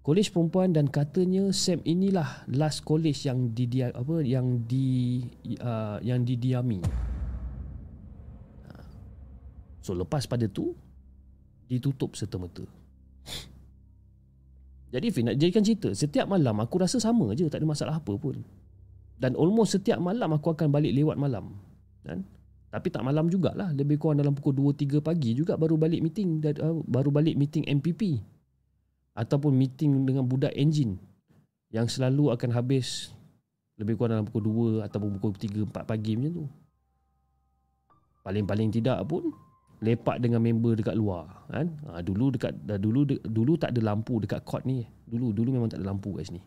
Kolej perempuan dan katanya Sam inilah last kolej yang di apa yang di uh, yang didiami. Ha. So lepas pada tu ditutup serta-merta. Jadi Fin nak jadikan cerita Setiap malam aku rasa sama je Tak ada masalah apa pun Dan almost setiap malam aku akan balik lewat malam kan? Tapi tak malam jugalah Lebih kurang dalam pukul 2-3 pagi juga Baru balik meeting uh, Baru balik meeting MPP Ataupun meeting dengan budak engine Yang selalu akan habis Lebih kurang dalam pukul 2 Ataupun pukul 3-4 pagi macam tu Paling-paling tidak pun lepak dengan member dekat luar kan? Ha, dulu dekat dulu de, dulu tak ada lampu dekat court ni. Dulu dulu memang tak ada lampu kat sini.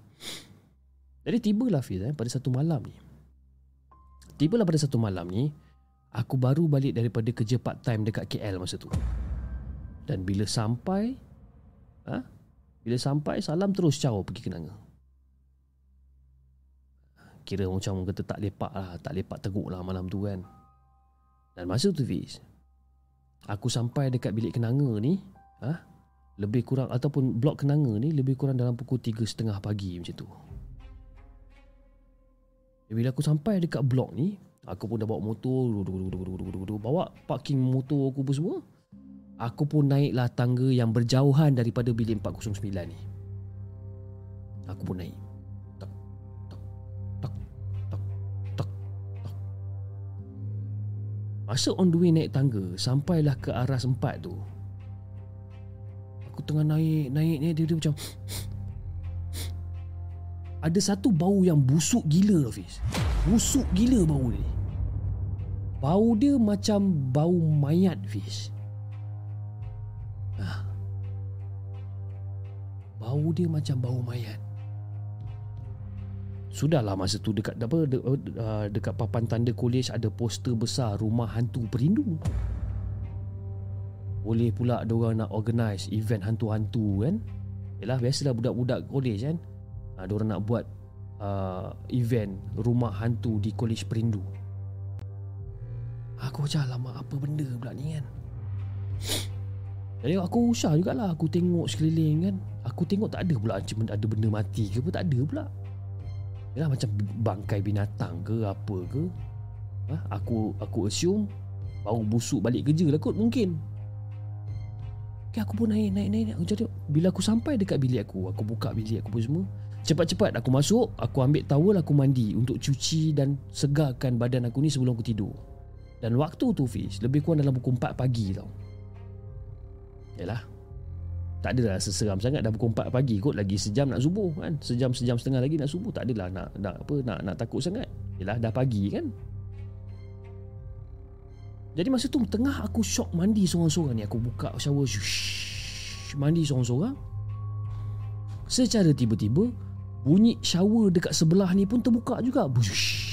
Jadi tibalah Fiz eh, pada satu malam ni. Tibalah pada satu malam ni aku baru balik daripada kerja part time dekat KL masa tu. Dan bila sampai ha, bila sampai salam terus caw pergi kenanga kira macam kata tak lepak lah tak lepak teguk lah malam tu kan? Dan masa tu Fiz Aku sampai dekat bilik kenanga ni ha? Lebih kurang Ataupun blok kenanga ni Lebih kurang dalam pukul 3.30 pagi macam tu. Bila aku sampai dekat blok ni Aku pun dah bawa motor Bawa parking motor aku pun semua Aku pun naiklah tangga yang berjauhan daripada bilik 409 ni. Aku pun naik Masa on the way naik tangga Sampailah ke arah sempat tu. Aku tengah naik Naik ni dia, dia macam Ada satu bau yang busuk gila Hafiz. Busuk gila bau ni. Bau dia macam bau mayat Fiz ah. Bau dia macam bau mayat Sudahlah masa tu dekat apa de, uh, dekat papan tanda kolej ada poster besar rumah hantu perindu. Boleh pula orang nak organize event hantu-hantu kan? Yalah biasalah budak-budak kolej kan. Ada orang nak buat uh, event rumah hantu di kolej perindu. Aku macam lama apa benda pula ni kan? Jadi aku usah jugalah aku tengok sekeliling kan. Aku tengok tak ada pula macam ada benda mati ke apa tak ada pula. Yalah macam bangkai binatang ke apa ke. Ha? Aku aku assume Baru busuk balik kerja lah kot mungkin. Okay, aku pun naik, naik, naik, Aku jadi Bila aku sampai dekat bilik aku Aku buka bilik aku pun semua Cepat-cepat aku masuk Aku ambil towel aku mandi Untuk cuci dan segarkan badan aku ni sebelum aku tidur. Dan waktu tu Fiz Lebih kurang dalam pukul 4 pagi tau. Yalah tak adalah seseram sangat. Dah pukul 4 pagi kot lagi sejam nak subuh kan? Sejam sejam setengah lagi nak subuh tak adalah nak nak apa nak nak takut sangat. Yalah dah pagi kan? Jadi masa tu tengah aku shock mandi seorang-seorang ni. Aku buka shower shush, mandi seorang-seorang. Secara tiba-tiba bunyi shower dekat sebelah ni pun terbuka juga. Bush.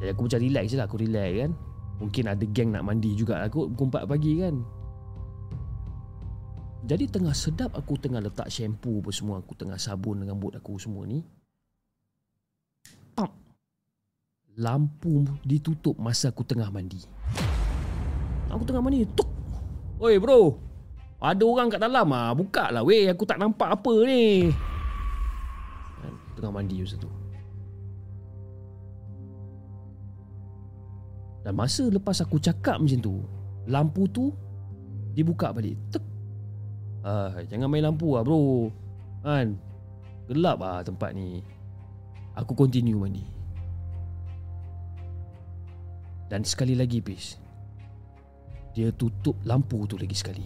Jadi aku macam relax je lah Aku relax kan Mungkin ada geng nak mandi juga. Aku pukul 4 pagi kan. Jadi tengah sedap aku tengah letak shampoo apa semua Aku tengah sabun dengan rambut aku semua ni Pam. Lampu ditutup masa aku tengah mandi. Aku tengah mandi Tuk. Oi bro. Ada orang kat dalam. Ah. Buka lah. Weh Aku tak nampak apa ni. Tengah mandi masa tu Dan masa lepas aku cakap macam tu Lampu tu Dibuka balik. Tek. Ah, Jangan main lampu lah bro. Kan? Gelap lah tempat ni. Aku continue mandi. Dan sekali lagi Pis Dia tutup lampu tu lagi sekali.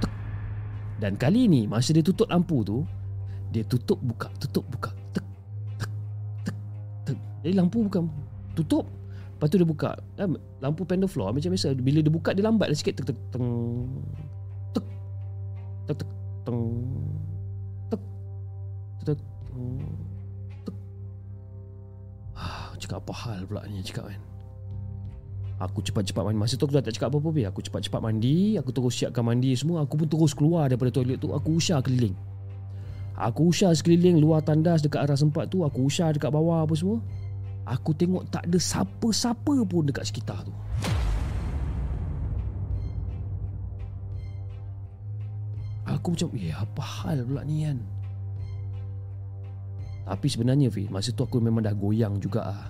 Tek. Dan kali ni Masa dia tutup lampu tu Dia tutup buka Tutup buka. Tek. Tek. Tek. Tek. Jadi lampu bukan Tutup Lepas tu dia buka kan, Lampu panel floor. Macam biasa Bila dia buka dia lambat lah sikit. Tek tek teng. Tek. Tek tek teng. Tek. Tek Tek ah, Cakap apa hal pula ni cakap kan? Aku cepat-cepat mandi. Masa tu aku dah tak cakap apa-apa Aku cepat-cepat mandi. Aku terus siapkan mandi semua. Aku pun terus keluar daripada toilet tu. Aku usah keliling. Aku usah sekeliling luar tandas dekat arah sempat tu. Aku usah dekat bawah apa semua Aku tengok tak ada siapa-siapa pun dekat sekitar tu. Aku macam, eh apa hal pula ni kan? Tapi sebenarnya Fi, masa tu aku memang dah goyang juga ah.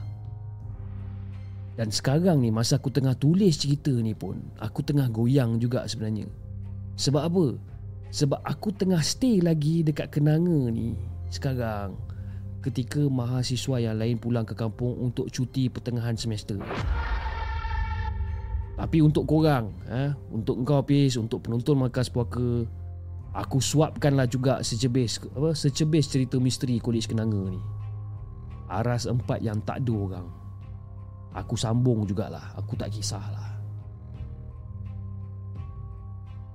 Dan sekarang ni masa aku tengah tulis cerita ni pun, aku tengah goyang juga sebenarnya. Sebab apa? Sebab aku tengah stay lagi dekat kenanga ni sekarang ketika mahasiswa yang lain pulang ke kampung untuk cuti pertengahan semester. Tapi untuk korang, eh, untuk kau Pis, untuk penonton Markas Puaka, aku suapkanlah juga secebis apa secebis cerita misteri Kolej Kenanga ni. Aras empat yang tak ada orang Aku sambung jugalah Aku tak kisahlah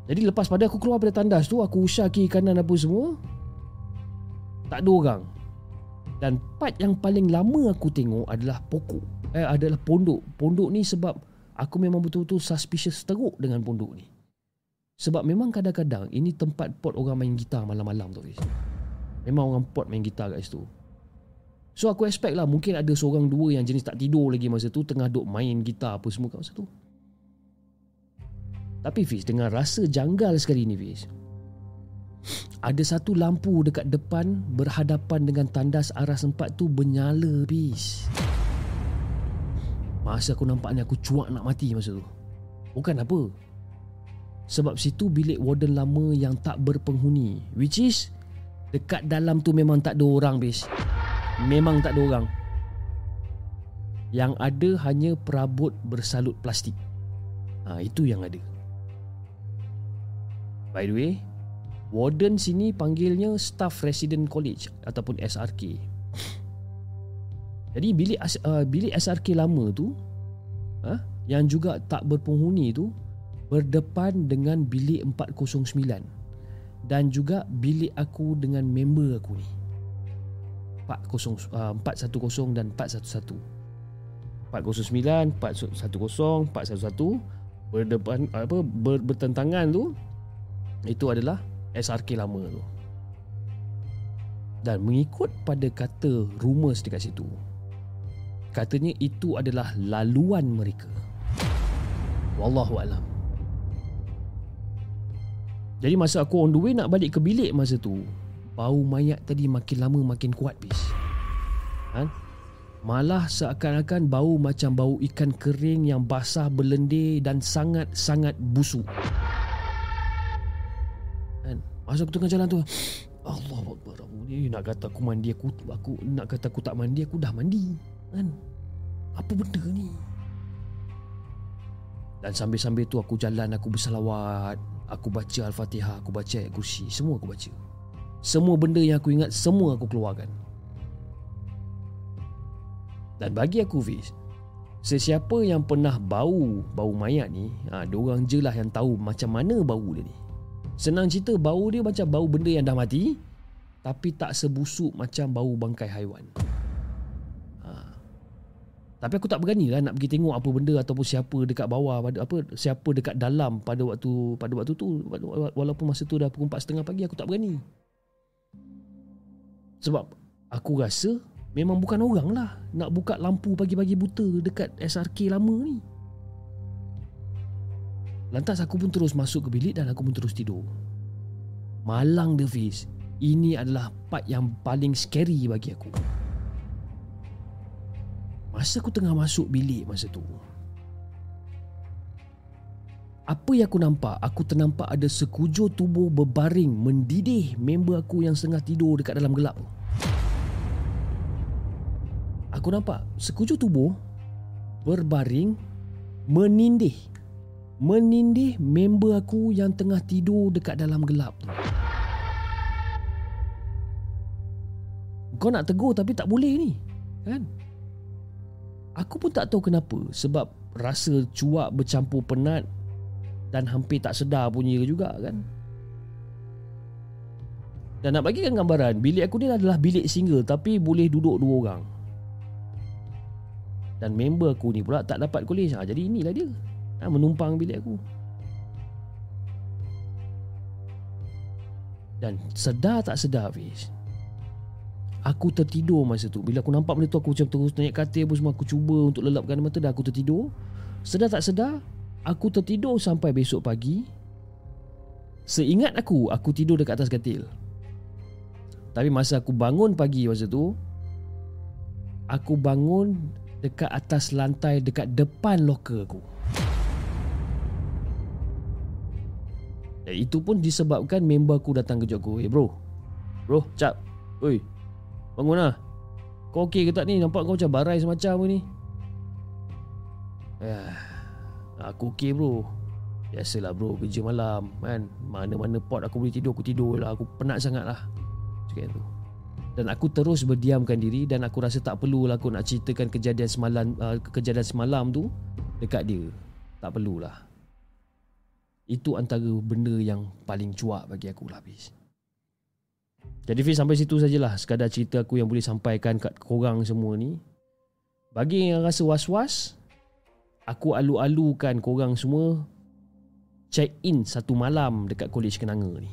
Jadi lepas pada aku keluar pada tandas tu Aku usah kiri kanan apa semua Tak ada orang Dan part yang paling lama aku tengok adalah pokok. Eh adalah pondok. Pondok ni sebab Aku memang betul-betul suspicious teruk dengan pondok ni. Sebab memang kadang-kadang Ini tempat pot orang main gitar malam-malam tu Fiz Memang orang pot main gitar kat situ. So aku expect lah Mungkin ada seorang dua yang jenis tak tidur lagi masa tu Tengah duk main gitar apa semua kat masa tu. Tapi Fiz dengan rasa janggal sekali ni Fiz Ada satu lampu dekat depan Berhadapan dengan tandas arah sempat tu Bernyala Fiz Masa aku nampak ni aku cuak nak mati masa tu. Bukan apa. Sebab situ bilik warden lama yang tak berpenghuni. Which is Dekat dalam tu memang tak ada orang Fiz Memang tak ada orang. Yang ada hanya perabot bersalut plastik. Ha, Itu yang ada. By the way Warden sini panggilnya Staff Resident College Ataupun SRK Jadi bilik uh, bilik SRK lama tu uh, Yang juga tak berpenghuni tu Berdepan dengan bilik 409 Dan juga bilik aku dengan member aku ni. 40, uh, 410 dan 411 409 410 411 berdepan apa ber, bertentangan tu itu adalah SRK lama tu dan mengikut pada kata rumors dekat situ katanya itu adalah laluan mereka wallahu alam jadi masa aku on the way nak balik ke bilik masa tu bau mayat tadi makin lama makin kuat bis. Ha? Malah seakan-akan bau macam bau ikan kering yang basah berlendir dan sangat-sangat busuk. Kan? Masa aku tengah jalan tu, Allah Akbar, ni nak kata aku mandi aku aku nak kata aku tak mandi aku dah mandi. Kan? Apa benda ni? Dan sambil-sambil tu aku jalan aku bersalawat, aku baca Al-Fatihah, aku baca ayat kursi, semua aku baca. Semua benda yang aku ingat Semua aku keluarkan Dan bagi aku Fiz Sesiapa yang pernah bau Bau mayat ni ha, Diorang je lah yang tahu Macam mana bau dia ni Senang cerita Bau dia macam bau benda yang dah mati Tapi tak sebusuk Macam bau bangkai haiwan ha. Tapi aku tak berani lah Nak pergi tengok apa benda Ataupun siapa dekat bawah pada apa Siapa dekat dalam Pada waktu Pada waktu tu Walaupun masa tu dah pukul 4.30 pagi Aku tak berani sebab aku rasa memang bukan orang lah nak buka lampu pagi-pagi buta dekat SRK lama ni. Lantas aku pun terus masuk ke bilik dan aku pun terus tidur. Malang the Fiz. Ini adalah part yang paling scary bagi aku. Masa aku tengah masuk bilik masa tu. Apa yang aku nampak? Aku ternampak ada sekujur tubuh berbaring mendidih member aku yang setengah tidur dekat dalam gelap. Aku nampak sekujur tubuh berbaring menindih menindih member aku yang tengah tidur dekat dalam gelap tu. Kau nak tegur tapi tak boleh ni. Kan? Aku pun tak tahu kenapa sebab rasa cuak bercampur penat dan hampir tak sedar punya juga kan dan nak bagikan gambaran bilik aku ni adalah bilik single tapi boleh duduk dua orang dan member aku ni pula tak dapat kolej ha, jadi inilah dia ha, menumpang bilik aku. Dan sedar tak sedar Fiz Aku tertidur masa tu. Bila aku nampak benda tu Aku macam terus naik katil pun semua Aku cuba untuk lelapkan mata Dan aku tertidur. Sedar tak sedar Aku tertidur sampai besok pagi. Seingat aku Aku tidur dekat atas katil. Tapi masa aku bangun pagi masa tu Aku bangun Dekat atas lantai Dekat depan loker aku Dan itu pun disebabkan Member aku datang kejut aku. Eh bro. Bro cap. Oi. Bangun lah. Kau okey ke tak ni? Nampak kau macam barai semacam ni? Ya Aku okey bro. Biasalah bro. Kerja malam kan? Mana-mana pot aku boleh tidur Aku tidur lah. Aku penat sangat lah. Cakap tu dan aku terus berdiamkan diri dan aku rasa tak perlu lah aku nak ceritakan kejadian semalam uh, kejadian semalam tu dekat dia. Tak perlulah. Itu antara benda yang paling cuak bagi aku lah Fiz. Jadi Fiz sampai situ sajalah sekadar cerita aku yang boleh sampaikan kat korang semua ni. Bagi yang rasa was-was, aku alu-alukan korang semua check in satu malam dekat College Kenanga ni.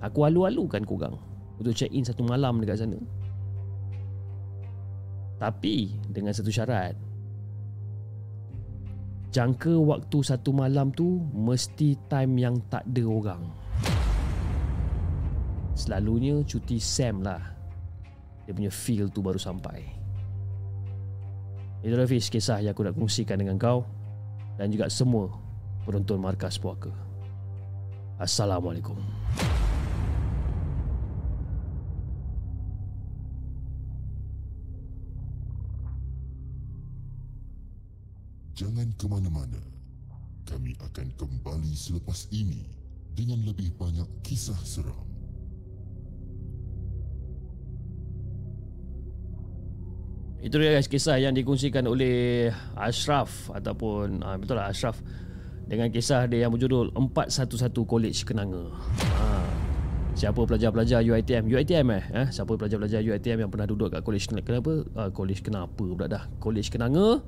Aku alu-alukan korang untuk check in satu malam dekat sana. Tapi dengan satu syarat. Jangka waktu satu malam tu mesti time yang tak ada orang. Selalunya cuti Sam lah. Dia punya feel tu baru sampai. Itu Hafiz kisah yang aku nak kongsikan dengan kau dan juga semua penonton Markas Puaka. Assalamualaikum. Jangan ke mana-mana. Kami akan kembali selepas ini dengan lebih banyak kisah seram. Itu dia guys kisah yang dikongsikan oleh Ashraf ataupun uh, betul lah Ashraf dengan kisah dia yang berjudul 411 College Kenanga. Ha. Siapa pelajar-pelajar UiTM? UiTM eh? eh? Siapa pelajar-pelajar UiTM yang pernah duduk kat college kenapa? Uh, college kenapa pula dah? College Kenanga.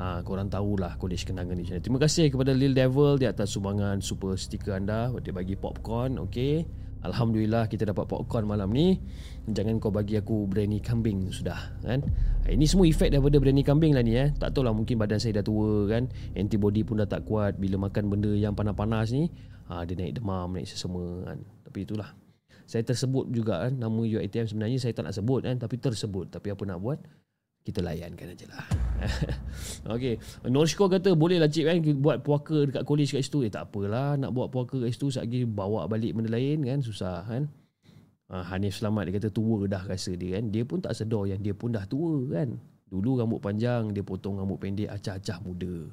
Ha, korang tahulah college Kenanga ni. Terima kasih kepada Lil Devil di atas sumbangan super stiker anda. Dia bagi popcorn. Okay. Alhamdulillah kita dapat popcorn malam ni. Jangan kau bagi aku berani kambing sudah kan. Ini semua efek daripada berani kambing lah ni eh. Tak tahu lah mungkin badan saya dah tua kan. Antibody pun dah tak kuat bila makan benda yang panas-panas ni. Ha, dia naik demam, naik sesama kan. Tapi itulah saya tersebut juga kan nama UiTM sebenarnya saya tak nak sebut kan tapi tersebut. Tapi apa nak buat? Kita layankan aja lah. Okay Norshko kata boleh lah cik kan? Buat puaka dekat college kat situ. Eh tak apalah nak buat puaka kat situ lagi bawa balik benda lain kan susah kan? Ha, Hanif Selamat dia kata tua dah rasa dia kan. Dia pun tak sedar yang dia pun dah tua kan. Dulu rambut panjang dia potong rambut pendek acah-acah muda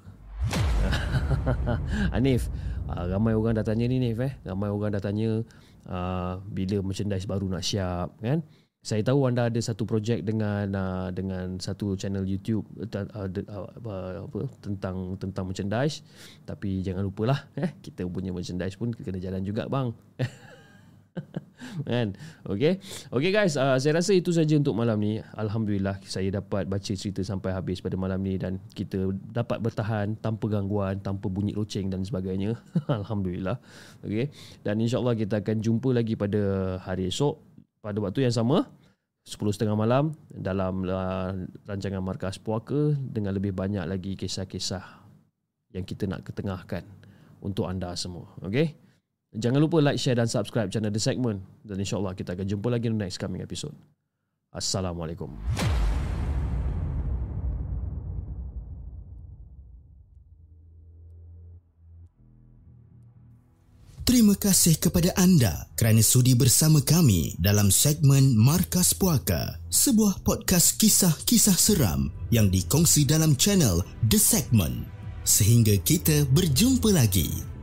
Hanif ha, ramai orang dah tanya ni Nif eh. Ramai orang dah tanya uh, bila merchandise baru nak siap kan? Saya tahu anda ada satu projek dengan uh, dengan satu channel YouTube uh, uh, uh, apa tentang tentang merchandise. Tapi jangan lupalah eh. Kita punya merchandise pun kena jalan juga bang kan? Okey okey guys. Uh, saya rasa itu saja untuk malam ni. Alhamdulillah saya dapat baca cerita sampai habis pada malam ni dan kita dapat bertahan tanpa gangguan tanpa bunyi loceng dan sebagainya. Alhamdulillah. Okey dan insyaallah kita akan jumpa lagi pada hari esok. Pada waktu yang sama 10.30 malam dalam uh, rancangan Markas Puaka dengan lebih banyak lagi kisah-kisah yang kita nak ketengahkan untuk anda semua. Okay? Jangan lupa like, share dan subscribe channel The Segment. Dan insyaAllah kita akan jumpa lagi di next coming episode. Assalamualaikum. Terima kasih kepada anda kerana sudi bersama kami dalam segmen Markas Puaka, sebuah podcast kisah-kisah seram yang dikongsi dalam channel The Segment. Sehingga kita berjumpa lagi.